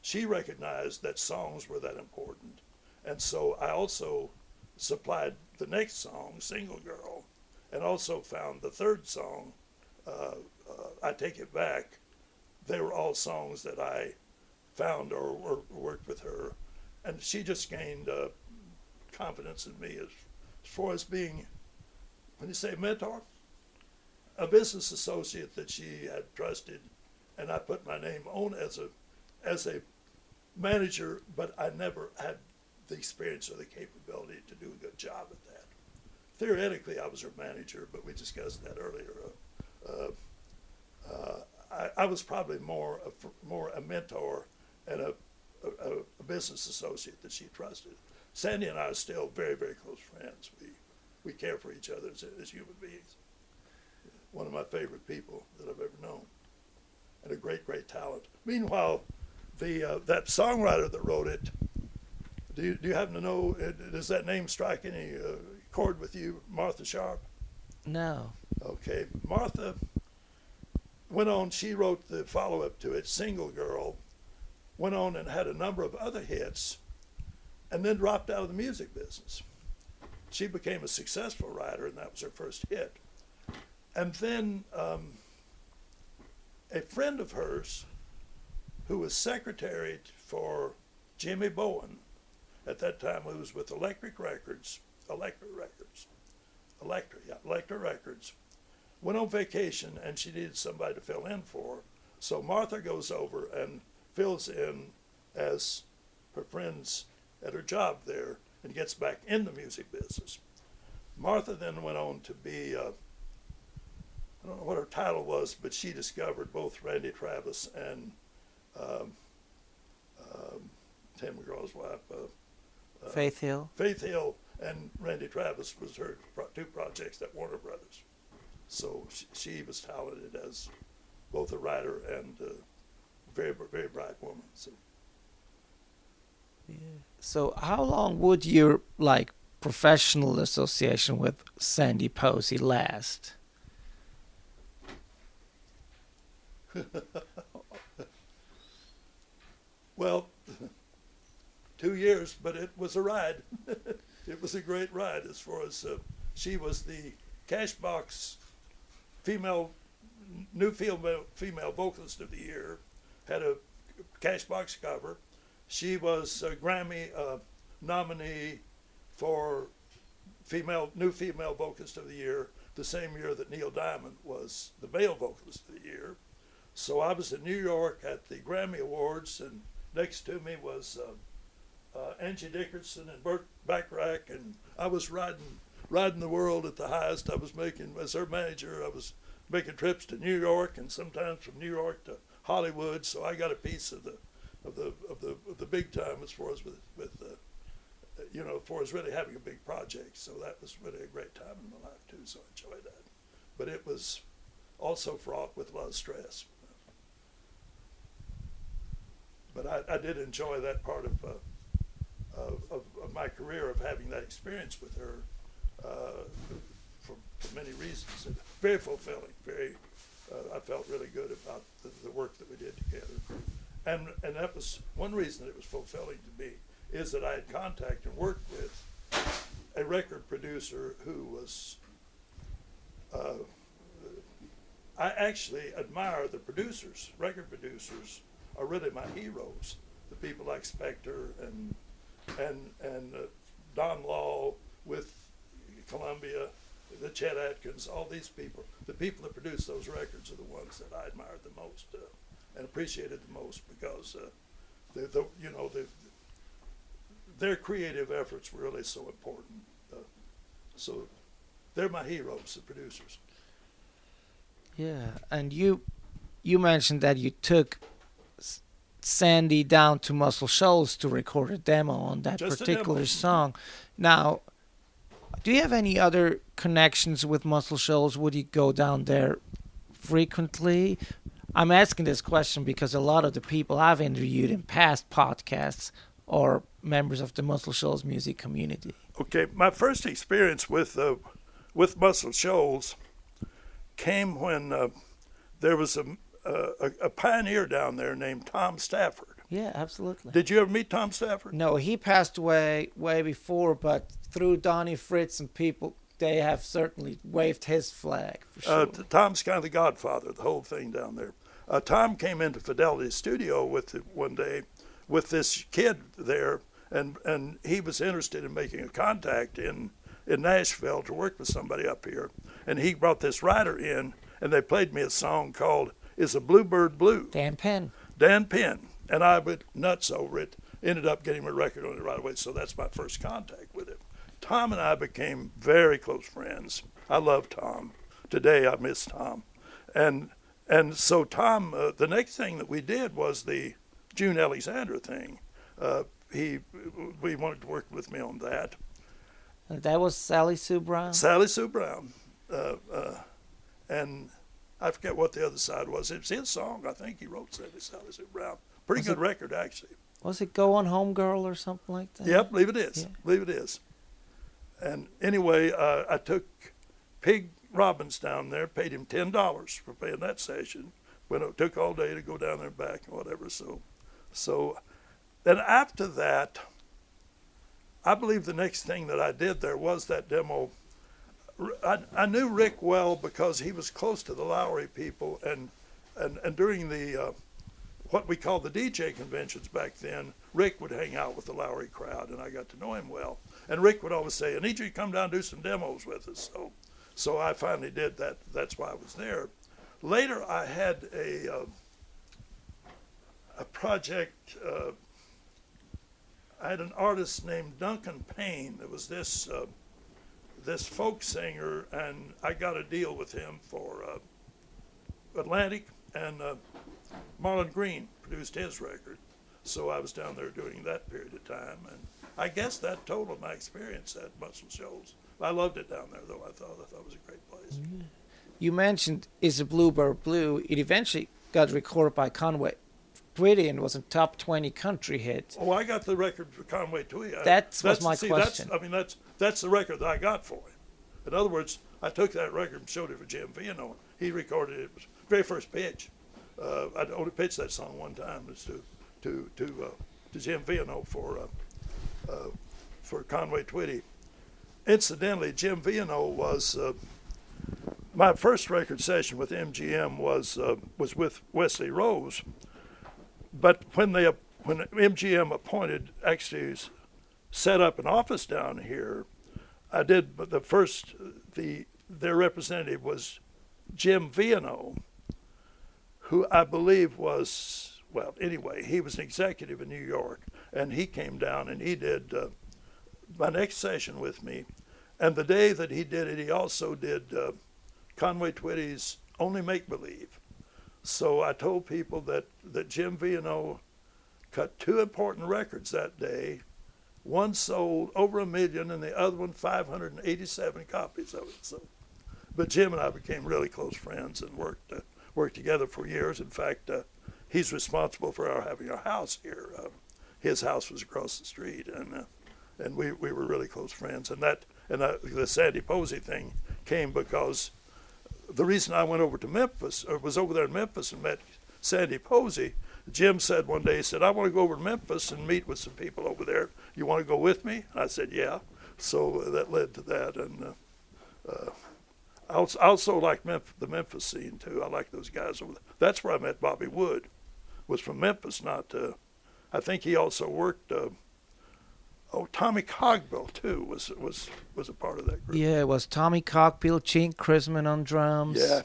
Speaker 3: she recognized that songs were that important. And so I also supplied the next song, Single Girl, and also found the third song, uh, uh, I Take It Back. They were all songs that I found or, or worked with her. And she just gained uh, confidence in me as, as far as being, when you say mentor, a business associate that she had trusted, and I put my name on as a as a manager, but I never had the experience or the capability to do a good job at that. Theoretically, I was her manager, but we discussed that earlier. Uh, uh, I, I, was probably more a, more a mentor and a, a, a, business associate that she trusted. Sandy and I are still very, very close friends. We, we care for each other as, as human beings. One of my favorite people that I've ever known, and a great, great talent. Meanwhile, the uh, that songwriter that wrote it do you, do you happen to know, uh, does that name strike any uh, chord with you, Martha Sharp?
Speaker 2: No.
Speaker 3: Okay. Martha went on, she wrote the follow up to it, Single Girl, went on and had a number of other hits, and then dropped out of the music business. She became a successful writer, and that was her first hit. And then um, a friend of hers, who was secretary for Jimmy Bowen, at that time, it was with Electric Records, Elektra Records, Elektra, yeah, Elektra Records. Went on vacation and she needed somebody to fill in for her. So Martha goes over and fills in as her friends at her job there and gets back in the music business. Martha then went on to be, uh, I don't know what her title was, but she discovered both Randy Travis and um, um, Tim McGraw's wife, uh,
Speaker 2: uh, Faith Hill.
Speaker 3: Faith Hill and Randy Travis was her pro- two projects at Warner Brothers. So she, she, was talented as both a writer and a very very bright woman. So.
Speaker 2: Yeah. So how long would your like professional association with Sandy Posey last?
Speaker 3: well, two years, but it was a ride. it was a great ride as far as uh, she was the Cashbox female, new female, female vocalist of the year, had a Cashbox cover. She was a Grammy uh, nominee for female new female vocalist of the year the same year that Neil Diamond was the male vocalist of the year. So I was in New York at the Grammy Awards and next to me was uh, uh, Angie Dickinson and Burt Bacharach, and I was riding riding the world at the highest. I was making as her manager. I was making trips to New York and sometimes from New York to Hollywood. So I got a piece of the of the of the of the big time as far as with with uh, you know, as far as really having a big project. So that was really a great time in my life too. So I enjoyed that. But it was also fraught with a lot of stress. But I, I did enjoy that part of, uh, of, of, of my career of having that experience with her uh, for, for many reasons. And very fulfilling. Very, uh, I felt really good about the, the work that we did together. And and that was one reason it was fulfilling to me is that I had contact and worked with a record producer who was. Uh, I actually admire the producers. Record producers are really my heroes. The people like Spector and and and uh, Don Law with Columbia, the Chet Atkins, all these people. The people that produce those records are the ones that I admired the most uh, and appreciated the most because uh, the, the you know the, their creative efforts were really so important. Uh, so they're my heroes, the producers.
Speaker 2: Yeah, and you you mentioned that you took Sandy down to Muscle Shoals to record a demo on that
Speaker 3: Just
Speaker 2: particular song. Now, do you have any other connections with Muscle Shoals? Would you go down there frequently? I'm asking this question because a lot of the people I've interviewed in past podcasts are members of the Muscle Shoals music community.
Speaker 3: Okay, my first experience with uh, with Muscle Shoals came when uh, there was a, a a pioneer down there named Tom Stafford.
Speaker 2: Yeah, absolutely.
Speaker 3: Did you ever meet Tom Stafford?
Speaker 2: No, he passed away way before, but through Donnie Fritts and people, they have certainly waved his flag for sure.
Speaker 3: Uh, Tom's kind of the godfather of the whole thing down there. Uh, Tom came into Fidelity's studio with one day with this kid there, and, and he was interested in making a contact in, in Nashville to work with somebody up here. And he brought this writer in, and they played me a song called Is a Bluebird Blue?
Speaker 2: Dan Penn.
Speaker 3: Dan Penn. And I went nuts over it, ended up getting a record on it right away. So that's my first contact with him. Tom and I became very close friends. I love Tom. Today I miss Tom. And and so Tom, uh, the next thing that we did was the June Alexander thing. Uh, he, we wanted to work with me on that.
Speaker 2: And that was Sally Sue Brown.
Speaker 3: Sally Sue Brown, uh, uh, and I forget what the other side was. It was his song, I think he wrote Sally, Sally Sue Brown. Pretty
Speaker 2: Was
Speaker 3: good
Speaker 2: it-
Speaker 3: record, actually.
Speaker 2: Was it Go On Home Girl or something like that?
Speaker 3: Yep, believe it is.
Speaker 2: Yeah.
Speaker 3: Believe it is. And anyway, uh, I took Pig Robbins down there, paid him ten dollars for playing that session. When it took all day to go down there and back and whatever. So, so then after that, I believe the next thing that I did there was that demo. I, I knew Rick well because he was close to the Lowery people, and and and during the uh, what we called the DJ conventions back then, Rick would hang out with the Lowery crowd, and I got to know him well. And Rick would always say, "I need you to come down and do some demos with us." So, so I finally did that. That's why I was there. Later, I had a uh, a project. Uh, I had an artist named Duncan Payne. That was this uh, this folk singer, and I got a deal with him for uh, Atlantic, and uh, Marlin Greene produced his record. So I was down there doing that period of time, and I guess that totaled my experience at Muscle Shoals. I loved it down there, though. I thought I thought it was a great place.
Speaker 2: You mentioned Is a Bluebird Blue. It eventually got recorded by Conway Twitty and was a top 20 country hit.
Speaker 3: Oh, I got the record for Conway Twitty. I-
Speaker 2: That was my
Speaker 3: see,
Speaker 2: question.
Speaker 3: That's, I mean, that's that's the record that I got for him. In other words, I took that record and showed it to Jim Vienneau. He recorded it. It was very first pitch. Uh, I'd only pitched that song one time. It's to to to uh, to Jim Vienneau for uh, uh, for Conway Twitty. Incidentally, Jim Vienneau was uh, my first record session with MGM was uh, was with Wesley Rose. But when they when MGM appointed actually set up an office down here, I did. But the first the their representative was Jim Vienneau, who I believe was well, anyway, he was an executive in New York, and he came down and he did uh, my next session with me. And the day that he did it, he also did uh, Conway Twitty's Only Make Believe. So I told people that, that Jim Vienneau cut two important records that day. One sold over a million, and the other one 587 copies of it. So, but Jim and I became really close friends and worked uh, worked together for years. In fact, uh, he's responsible for our having our house here. Uh, his house was across the street, and uh, and we, we were really close friends. And that and that, the Sandy Posey thing came because the reason I went over to Memphis or was over there in Memphis and met Sandy Posey. Jim said one day, he said, I want to go over to Memphis and meet with some people over there. You want to go with me? I said, yeah. So uh, that led to that. And uh, uh, I also, like Memphis, the Memphis scene too. I like those guys over there. That's where I met Bobby Wood. Was from Memphis, not. Uh, I think he also worked. Uh, oh, Tommy Cogbill too was was was a part of that group.
Speaker 2: Yeah, it was Tommy Cogbill, Gene Chrisman on drums.
Speaker 3: Yeah.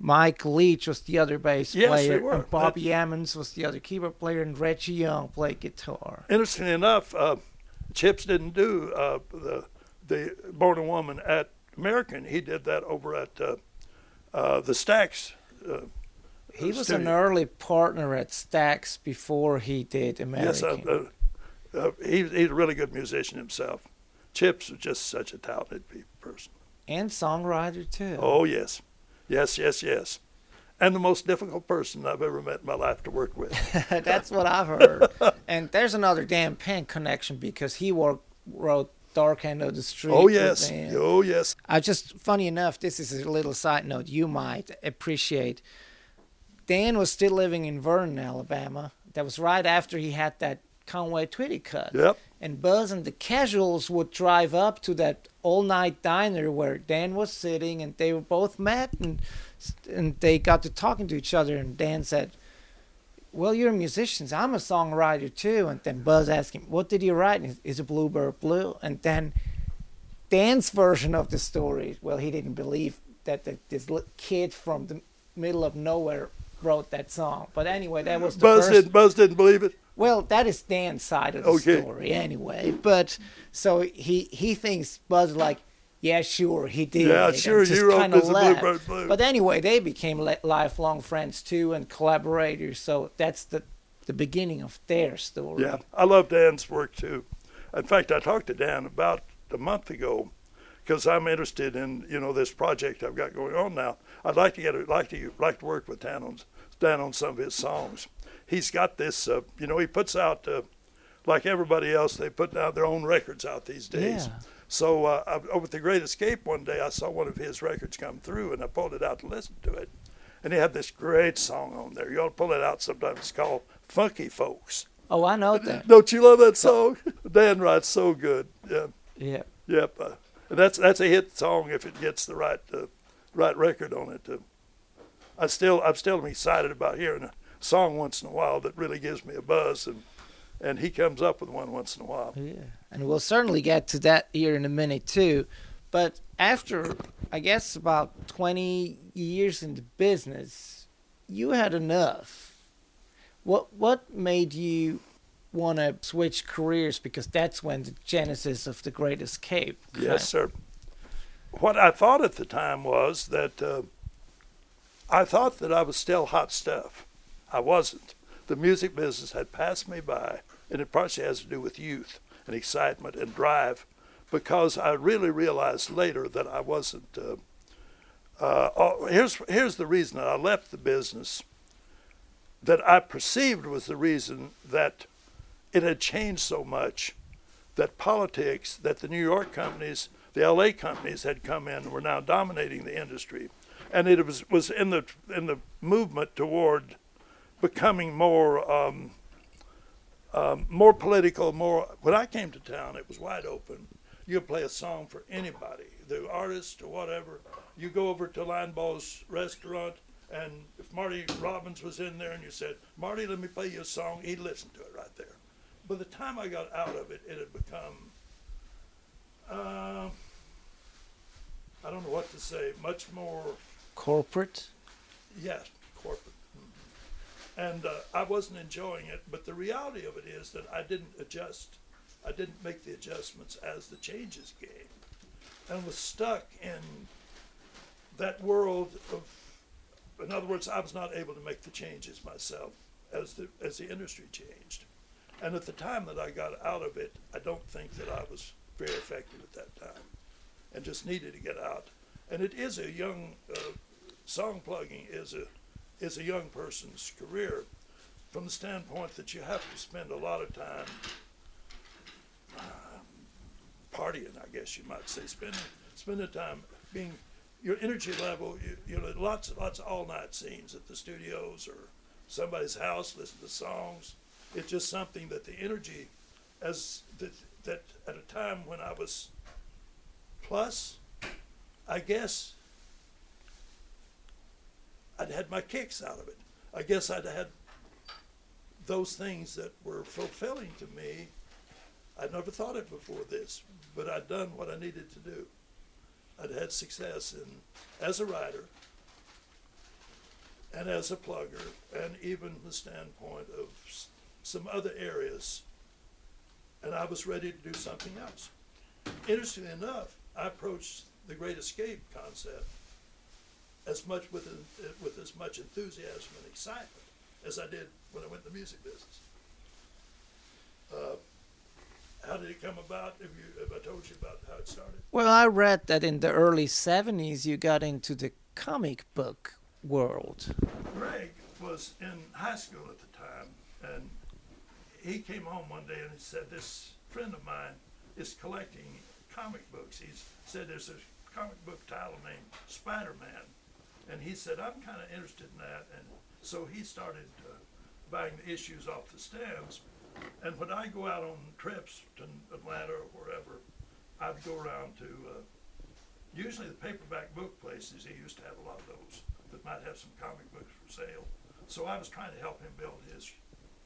Speaker 2: Mike Leach was the other bass
Speaker 3: Yes,
Speaker 2: player,
Speaker 3: they were.
Speaker 2: and Bobby Emmons was the other keyboard player, and Reggie Young played guitar.
Speaker 3: Interestingly enough, uh, Chips didn't do uh, the the Born a Woman at American. He did that over at uh, uh, the Stax. Uh,
Speaker 2: He was
Speaker 3: studio.
Speaker 2: an early partner at Stax before he did American.
Speaker 3: Yes, uh, he, he's a really good musician himself. Chips was just such a talented person.
Speaker 2: and songwriter too.
Speaker 3: Oh yes, yes, yes, yes, and the most difficult person I've ever met in my life to work with.
Speaker 2: That's what I've heard. and there's another Dan Penn connection because he worked, wrote Dark End of the Street.
Speaker 3: oh yes, oh yes.
Speaker 2: I just funny enough, this is a little side note you might appreciate. Dan was still living in Vernon, Alabama. That was right after he had that Conway Twitty cut.
Speaker 3: Yep.
Speaker 2: And Buzz and the Casuals would drive up to that all-night diner where Dan was sitting, and they were both met, and and they got to talking to each other. And Dan said, "Well, you're musicians. I'm a songwriter too." And then Buzz asked him, "What did you write?" And Is a bluebird blue? And then Dan's version of the story, well, he didn't believe that the, this kid from the middle of nowhere wrote that song. But anyway, that was the
Speaker 3: Buzz
Speaker 2: first.
Speaker 3: didn't Buzz didn't believe it.
Speaker 2: Well, that is Dan's side of the
Speaker 3: Okay.
Speaker 2: story anyway. But so he he thinks Buzz like, yeah, sure, he did.
Speaker 3: Yeah, sure, you wrote
Speaker 2: kinda
Speaker 3: Mr. Blue.
Speaker 2: But anyway, they became lifelong friends too and collaborators. So that's the the beginning of their story.
Speaker 3: Yeah, I love Dan's work too. In fact, I talked to Dan about a month ago because I'm interested in you know this project I've got going on now. I'd like to get like to like to work with Dan on Dan on some of his songs. He's got this, uh, you know, he puts out uh, like everybody else. They put out their own records out these days.
Speaker 2: Yeah.
Speaker 3: So uh, I, over the Great Escape one day, I saw one of his records come through, and I pulled it out to listen to it. And he had this great song on there. You ought to pull it out sometime. It's called "Funky Folks."
Speaker 2: Oh, I know that.
Speaker 3: Don't you love that song? Dan writes so good. Yeah,
Speaker 2: Yeah.
Speaker 3: yep. Uh, that's that's a hit song if it gets the right uh, right record on it. Uh, I still I'm still excited about hearing song once in a while that really gives me a buzz, and and he comes up with one once in a while.
Speaker 2: Yeah, and we'll certainly get to that here in a minute too. But after, I guess, about 20 years in the business, you had enough. What what made you want to switch careers? Because that's when the genesis of the Great Escape.
Speaker 3: Yes, sir. What I thought at the time was that uh, I thought that I was still hot stuff. I wasn't. The music business had passed me by, and it partially has to do with youth and excitement and drive, because I really realized later that I wasn't. Uh, uh, oh, here's here's the reason I left the business. That I perceived was the reason that it had changed so much that politics, that the New York companies, the LA companies had come in and were now dominating the industry. And it was, was in, the, in the movement toward becoming more, um, um, more political, more. When I came to town, it was wide open. You could play a song for anybody, the artist or whatever. You go over to Linebaugh's restaurant, and if Marty Robbins was in there and you said, Marty, let me play you a song, he'd listen to it right there by the time I got out of it, it had become, uh, I don't know what to say, much more,
Speaker 2: Corporate.
Speaker 3: yes, corporate. And uh, I wasn't enjoying it. But the reality of it is that I didn't adjust. I didn't make the adjustments as the changes came, and was stuck in that world of. In other words, I was not able to make the changes myself as the as the industry changed, and at the time that I got out of it, I don't think that I was very effective at that time, and just needed to get out. And it is a young uh, song plugging is a is a young person's career from the standpoint that you have to spend a lot of time um, partying, I guess you might say, spending spending time being your energy level. You, you know, lots lots of all night scenes at the studios or somebody's house, listen to songs. It's just something that the energy, as that that at a time when I was plus, I guess I'd had my kicks out of it. I guess I'd had those things that were fulfilling to me. I'd never thought it before this, but I'd done what I needed to do. I'd had success in as a writer and as a plugger, and even the standpoint of some other areas. And I was ready to do something else. Interestingly enough, I approached the Great Escape concept as much with with as much enthusiasm and excitement as I did when I went in the music business. Uh, how did it come about? Have you have I told you about how it started?
Speaker 2: Well, I read that in the early 70s you got into the comic book world.
Speaker 3: Greg was in high school at the time, and he came home one day and he said, "This friend of mine is collecting comic books." He said, "There's a comic book title named Spider-Man," and he said, "I'm kind of interested in that." And so he started uh, buying the issues off the stands. And when I go out on trips to Atlanta or wherever, I'd go around to uh, usually the paperback book places. He used to have a lot of those that might have some comic books for sale. So I was trying to help him build his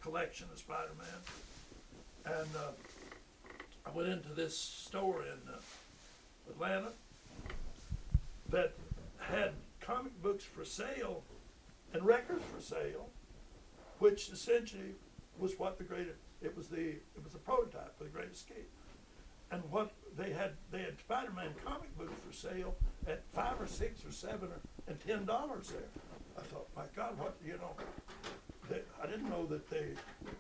Speaker 3: collection of Spider-Man. And uh, I went into this store in uh, Atlanta that had comic books for sale and records for sale, which essentially was what the great it was the it was the prototype for the Great Escape. And what they had they had Spider-Man comic books for sale at five or six or seven or and ten dollars there. I thought, my God, what you know? They, I didn't know that they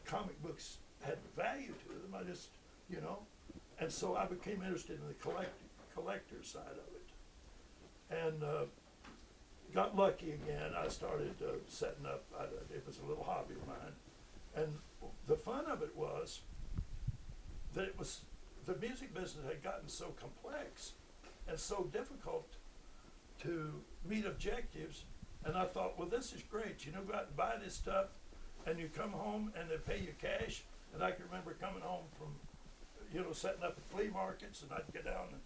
Speaker 3: comic books had value to them. I just you know, and so I became interested in the collect collector side of it, and uh, got lucky again. I started uh, setting up. I, it was a little hobby of mine, and the fun of it was that it was the music business had gotten so complex and so difficult to meet objectives. And I thought, well, this is great. You know, go out and buy this stuff, and you come home and they pay you cash. And I can remember coming home from, you know, setting up at flea markets, and I'd get down and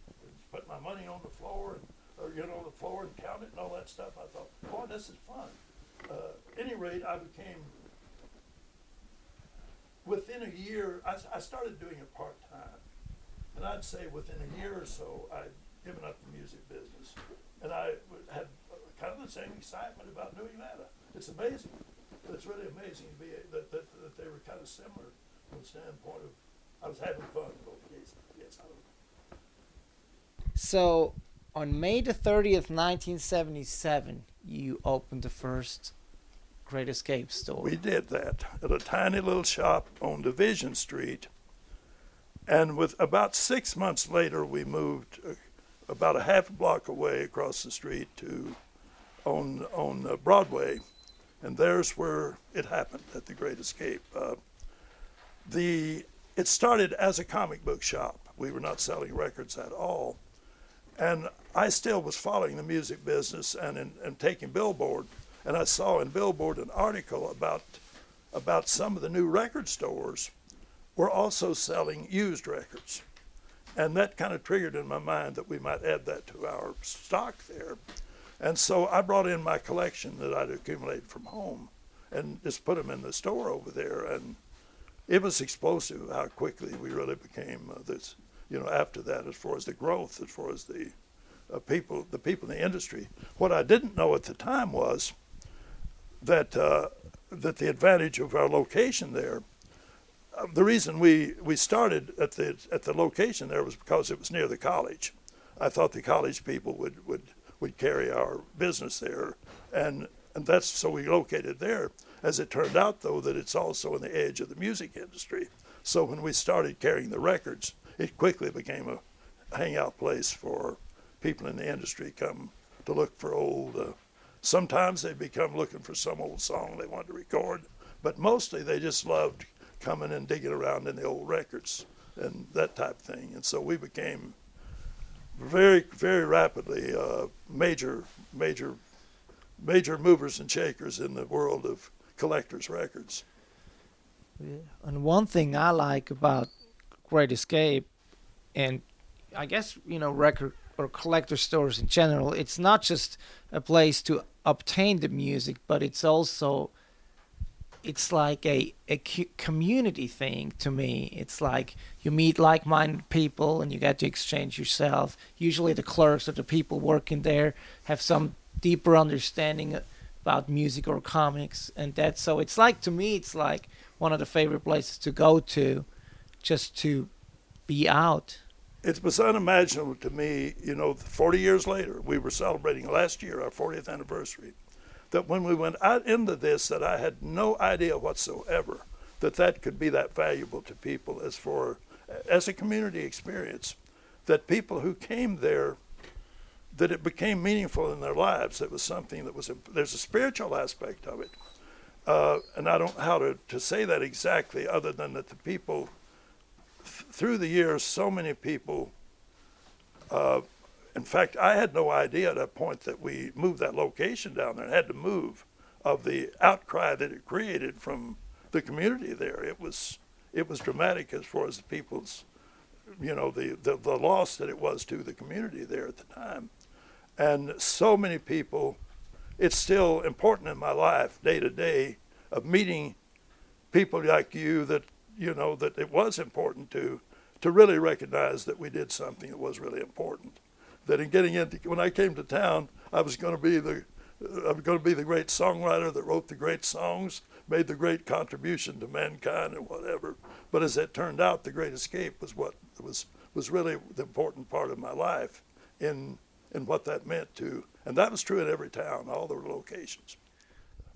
Speaker 3: put my money on the floor and or you know, the floor and count it and all that stuff. I thought, boy, this is fun. Uh, any rate, I became within a year. I, started doing it part time, and I'd say within a year or so, I'd given up the music business, and I had kind of the same excitement about doing that. It's amazing. It's really amazing to be that, that, that they were kind of similar from the standpoint of I was having fun both cases. Yes, I was.
Speaker 2: So, on May the 30th, 1977, you opened the first Great Escape store.
Speaker 3: We did that at a tiny little shop on Division Street. And with about six months later, we moved uh, about a half a block away across the street to on on uh, Broadway, and there's where it happened at the Great Escape. Uh, the it started as a comic book shop. We were not selling records at all, and I still was following the music business and, and, taking Billboard. And I saw in Billboard an article about about some of the new record stores were also selling used records. And that kind of triggered in my mind that we might add that to our stock there. And so I brought in my collection that I'd accumulated from home and just put them in the store over there. And it was explosive how quickly we really became uh, this, you know, after that, as far as the growth, as far as the uh, people, the people in the industry. What I didn't know at the time was that uh, that the advantage of our location there. Uh, the reason we, we started at the at the location there was because it was near the college. I thought the college people would would, would carry our business there, and and that's so we located there. As it turned out, though, that it's also on the edge of the music industry. So when we started carrying the records, it quickly became a hangout place for people in the industry come to look for old. Uh, sometimes they become looking for some old song they want to record, but mostly they just loved coming and digging around in the old records and that type of thing. And so we became very, very rapidly uh, major, major, major movers and shakers in the world of collectors' records.
Speaker 2: And one thing I like about Great Escape, and I guess you know record or collector stores in general, it's not just a place to obtain the music, but it's also it's like a, a community thing to me. It's like you meet like minded people and you get to exchange yourself. Usually, the clerks or the people working there have some deeper understanding about music or comics, and that's so it's like to me, it's like one of the favorite places to go to just to be out.
Speaker 3: It was unimaginable to me, you know, 40 years later, we were celebrating last year our 40th anniversary that when we went out into this that I had no idea whatsoever that that could be that valuable to people as for as a community experience that people who came there that it became meaningful in their lives. It was something that was a, there's a spiritual aspect of it. Uh, and I don't know how to, to say that exactly other than that the people through the years so many people uh, in fact, I had no idea at that point that we moved that location down there. It had to move of the outcry that it created from the community there. It was it was dramatic as far as the people's, you know, the, the, the loss that it was to the community there at the time. And so many people, it's still important in my life, day to day, of meeting people like you that, you know, that it was important to, to really recognize that we did something that was really important that in getting into when I came to town, I was going to be the I was going to be the great songwriter that wrote the great songs, made the great contribution to mankind and whatever. But as it turned out, the Great Escape was what was was really the important part of my life in in what that meant to, and that was true in every town, all the locations.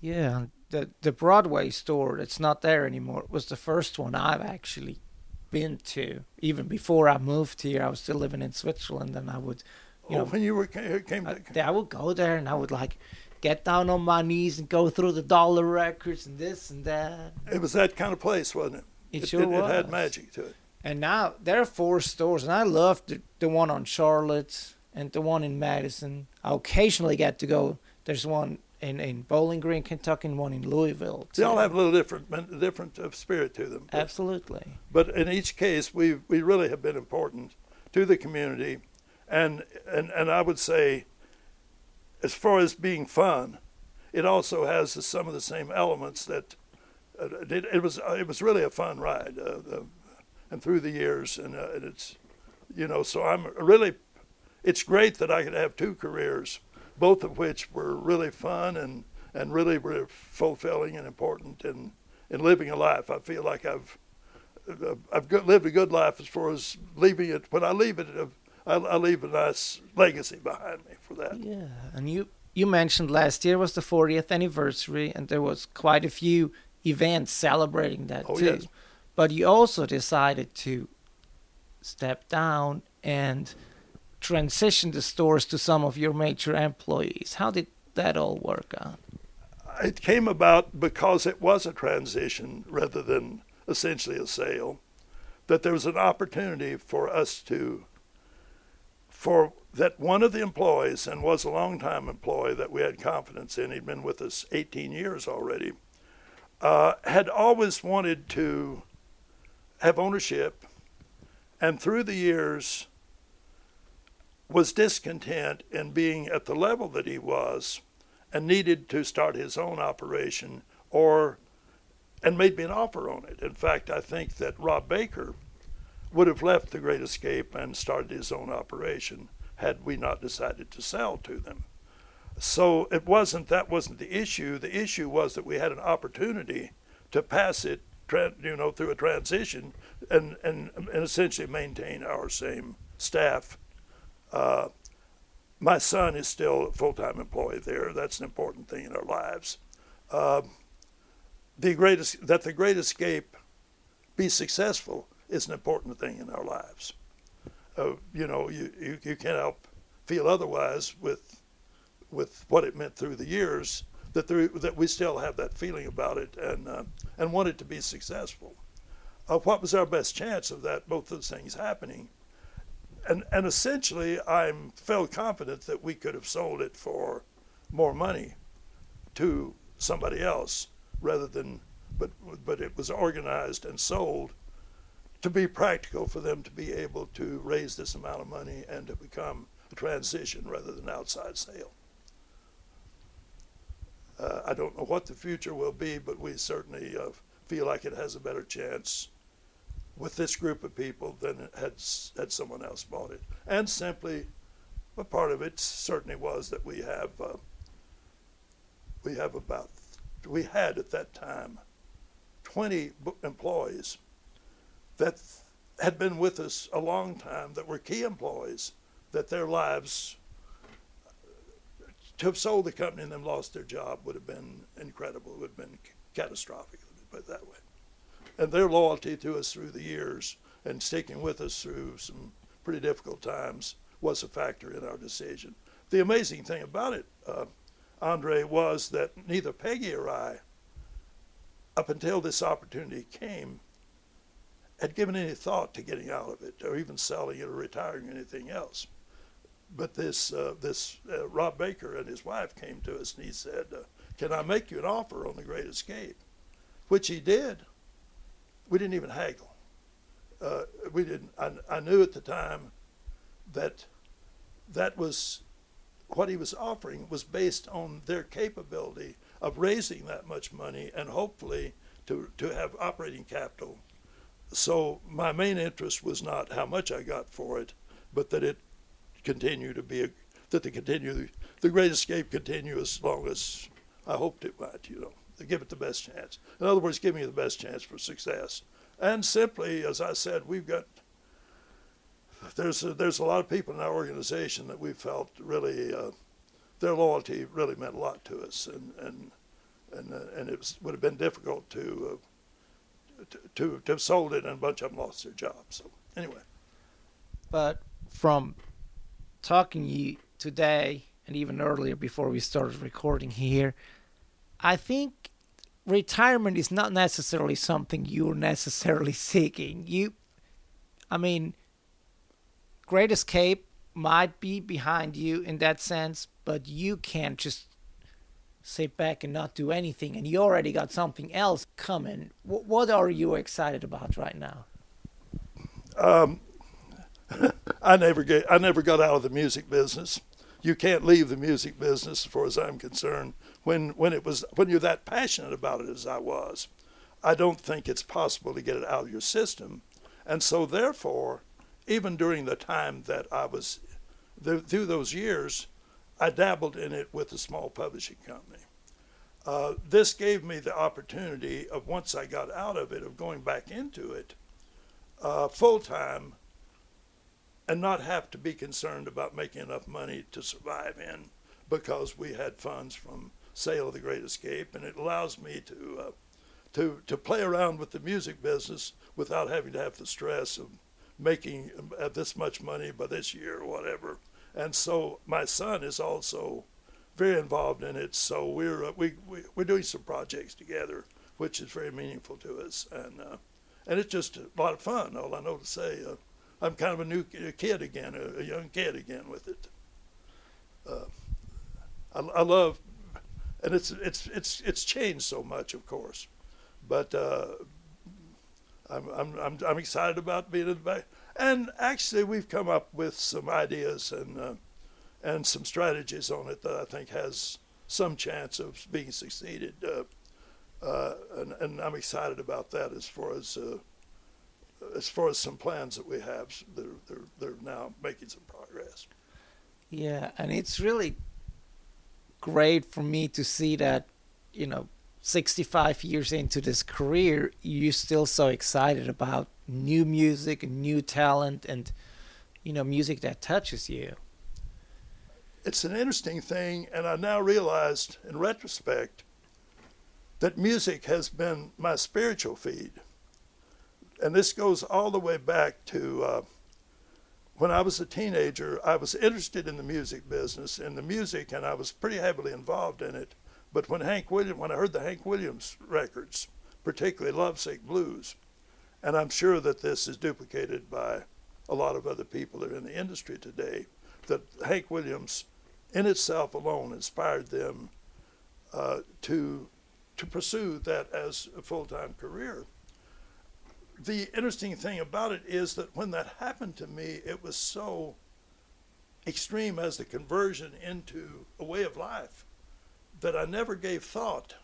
Speaker 2: Yeah, the the Broadway store that's not there anymore was the first one I've actually been to. Even before I moved here, I was still living in Switzerland, and I would, you
Speaker 3: oh,
Speaker 2: know,
Speaker 3: when you were uh, came, to,
Speaker 2: I, I would go there and I would like get down on my knees and go through the dollar records and this and that.
Speaker 3: It was that kind of place, wasn't it?
Speaker 2: It,
Speaker 3: it
Speaker 2: sure
Speaker 3: it,
Speaker 2: was.
Speaker 3: It had magic to it.
Speaker 2: And now there are four stores, and I love the, the one on Charlotte and the one in Madison. I occasionally get to go. There's one in, in Bowling Green, Kentucky, and one in Louisville.
Speaker 3: Too. They all have a little different different uh, spirit to them.
Speaker 2: But, Absolutely.
Speaker 3: But in each case, we we really have been important to the community, and and and I would say, as far as being fun, it also has some of the same elements that. Uh, it, it, was uh, it was really a fun ride, uh, and through the years, and, uh, and it's, you know, so I'm really, it's great that I could have two careers both of which were really fun and, and really were fulfilling and important in, in living a life. I feel like I've uh, I've lived a good life as far as leaving it. When I leave it, uh, I, I leave a nice legacy behind me for that.
Speaker 2: Yeah, and you you mentioned last year was the 40th anniversary, and there was quite a few events celebrating that
Speaker 3: oh,
Speaker 2: too.
Speaker 3: Yes.
Speaker 2: But you also decided to step down and transition the stores to some of your major employees. How did that all work out?
Speaker 3: It came about because it was a transition rather than essentially a sale, that there was an opportunity for us to, for that one of the employees, and was a long-time employee that we had confidence in, he'd been with us 18 years already, uh, had always wanted to have ownership, and through the years, was discontent in being at the level that he was and needed to start his own operation or and made me an offer on it. In fact, I think that Rob Baker would have left the Great Escape and started his own operation had we not decided to sell to them. so it wasn't that wasn't the issue. The issue was that we had an opportunity to pass it, you know, through a transition and, and, and essentially maintain our same staff. Uh, my son is still a full-time employee there. That's an important thing in our lives. Uh, the greatest that the Great Escape be successful is an important thing in our lives. Uh, you know, you, you, you can't help feel otherwise with with what it meant through the years that there, that we still have that feeling about it and uh, and want it to be successful. Uh, what was our best chance of that? Both of those things happening, and and essentially, I felt confident that we could have sold it for more money to somebody else rather than, but but it was organized and sold to be practical for them to be able to raise this amount of money and to become a transition rather than outside sale. Uh, I don't know what the future will be, but we certainly uh, feel like it has a better chance with this group of people than had had someone else bought it. And simply, a part of it certainly was that we have uh, we have about we had at that time 20 employees that had been with us a long time that were key employees that their lives to have sold the company and then lost their job would have been incredible. It would have been catastrophic, let me put it that way. And their loyalty to us through the years and sticking with us through some pretty difficult times was a factor in our decision. The amazing thing about it, uh, Andre, was that neither Peggy or I, up until this opportunity came, had given any thought to getting out of it or even selling it or retiring or anything else but this uh, this uh, Rob Baker and his wife came to us and he said, uh, "Can I make you an offer on the Great Escape?" Which he did. We didn't even haggle. Uh, we didn't. I, I knew at the time that that was what he was offering was based on their capability of raising that much money and hopefully to to have operating capital. So my main interest was not how much I got for it, but that it continue to be a, that the continue the Great Escape continue as long as I hoped it might. You know, to give it the best chance. In other words, give me the best chance for success. And simply, as I said, we've got there's a, there's a lot of people in our organization that we felt really uh, their loyalty really meant a lot to us, and and and uh, and it was, would have been difficult to, uh, to to to have sold it, and a bunch of them lost their jobs. So anyway,
Speaker 2: but from talking you today and even earlier before we started recording here, I think retirement is not necessarily something you're necessarily seeking. You, I mean, Great Escape might be behind you in that sense, but you can't just sit back and not do anything, and you already got something else coming. what are you excited about right now?
Speaker 3: Um, I never get, I never got out of the music business. You can't leave the music business, as far as I'm concerned. When when it was when you're that passionate about it as I was, I don't think it's possible to get it out of your system. And so, therefore, even during the time that I was through those years, I dabbled in it with a small publishing company. Uh, this gave me the opportunity of once I got out of it, of going back into it uh, full time and not have to be concerned about making enough money to survive in because we had funds from sale of the Great Escape, and it allows me to uh, to to play around with the music business without having to have the stress of making uh, this much money by this year or whatever. And so my son is also very involved in it. So we're uh, we, we we're doing some projects together, which is very meaningful to us, and uh, and it's just a lot of fun. All I know to say. Uh, I'm kind of a new kid again, a, a young kid again with it. Uh, I, I, love, and it's it's it's it's changed so much, of course, but uh, I'm, I'm I'm I'm excited about being in the back. And actually, we've come up with some ideas and uh, and some strategies on it that I think has some chance of being succeeded. Uh, uh, and, and I'm excited about that as far as uh, as far as some plans that we have, they're, they're, they're now making some progress.
Speaker 2: Yeah, and it's really great for me to see that, you know, 65 years into this career, you're still so excited about new music and new talent and, you know, music that touches you.
Speaker 3: It's an interesting thing, and I now realized in retrospect that music has been my spiritual feed. And this goes all the way back to uh, when I was a teenager. I was interested in the music business and the music, and I was pretty heavily involved in it. But when Hank Williams, when I heard the Hank Williams records, particularly Lovesick Blues, and I'm sure that this is duplicated by a lot of other people that are in the industry today, that Hank Williams in itself alone inspired them uh, to to pursue that as a full-time career. The interesting thing about it is that when that happened to me, it was so extreme as the conversion into a way of life that I never gave thought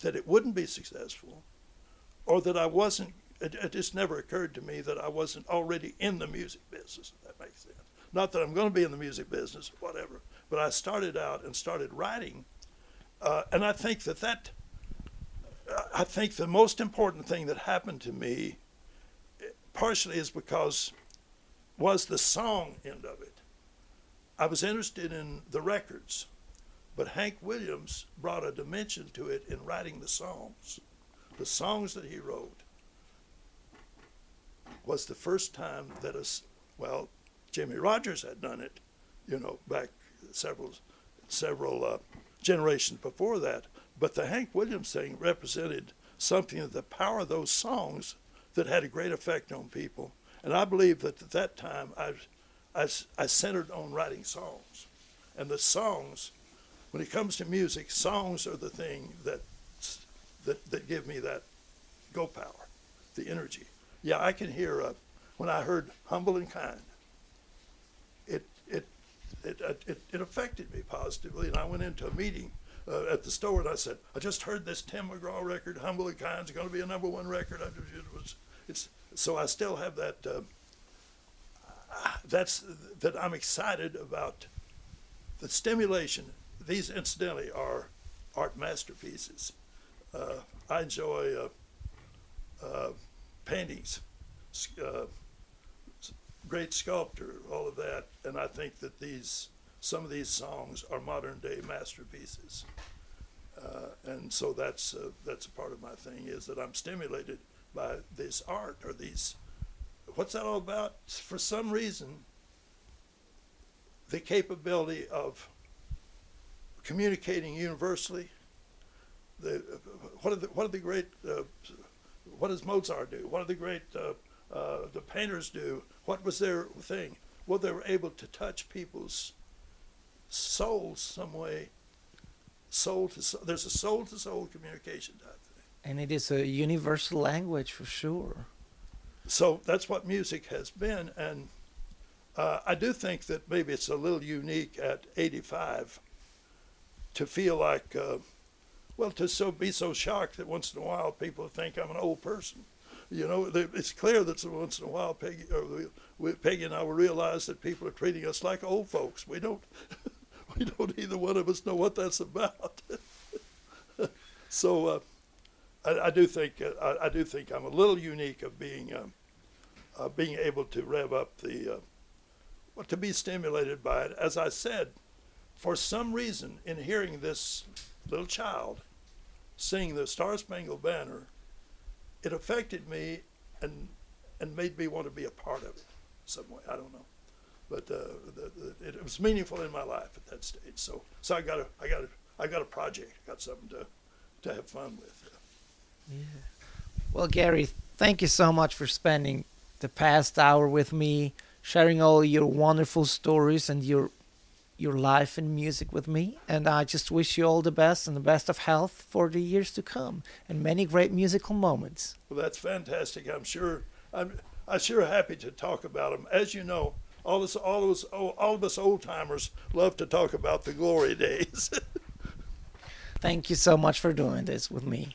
Speaker 3: that it wouldn't be successful or that I wasn't it, it just never occurred to me that I wasn't already in the music business, if that makes sense. Not that I'm going to be in the music business or whatever, but I started out and started writing. Uh, and I think that that, I think the most important thing that happened to me partially is because was the song end of it. I was interested in the records, but Hank Williams brought a dimension to it in writing the songs. The songs that he wrote was the first time that us, well, Jimmie Rodgers had done it, you know, back several several uh, generations before that. But the Hank Williams thing represented something of the power of those songs that had a great effect on people. And I believe that at that time I, I, I centered on writing songs. And the songs, when it comes to music, songs are the thing that, that, that give me that go power, the energy. Yeah, I can hear, uh, when I heard Humble and Kind, it, it, it, it, it affected me positively. And I went into a meeting uh, at the store and I said, I just heard this Tim McGraw record, Kind, is going to be a number one record. it was, it's, so I still have that, uh, that's, that I'm excited about the stimulation. These, incidentally, are art masterpieces. Uh, I enjoy uh, uh, paintings, uh, great sculptor, all of that, and I think that these some of these songs are modern day masterpieces, uh, and so that's uh, that's a part of my thing is that I'm stimulated by this art or these. What's that all about? For some reason, the capability of communicating universally. The, what are the what are the great uh, what does Mozart do? What do the great uh, uh, the painters do? What was their thing? Well, they were able to touch people's souls some way. Soul to soul. There's a soul to soul communication type thing.
Speaker 2: And it is a universal language for sure.
Speaker 3: So that's what music has been, and uh, I do think that maybe it's a little unique at 85 to feel like. Uh, well, to so be so shocked that once in a while people think I'm an old person. You know, it's clear that once in a while Peggy, or Peggy and I will realize that people are treating us like old folks. We don't, we don't either one of us know what that's about. so, uh, I, I, do think uh, I, I, do think I'm a little unique of being uh, being able to rev up the uh, to be stimulated by it. As I said, for some reason, in hearing this little child sing the Star Spangled Banner, it affected me and and made me want to be a part of it some way. I don't know, but uh, the, the, it, was meaningful in my life at that stage. So so I got a I got a I got a project. I got something to to have fun with.
Speaker 2: Yeah. Well, Gary, thank you so much for spending the past hour with me, sharing all your wonderful stories and your your life and music with me. And I just wish you all the best and the best of health for the years to come and many great musical moments.
Speaker 3: Well, that's fantastic. I'm sure. I'm, I'm sure happy to talk about them. As you know, all us, all us, all of us old timers love to talk about the glory days.
Speaker 2: Thank you so much for doing this with me.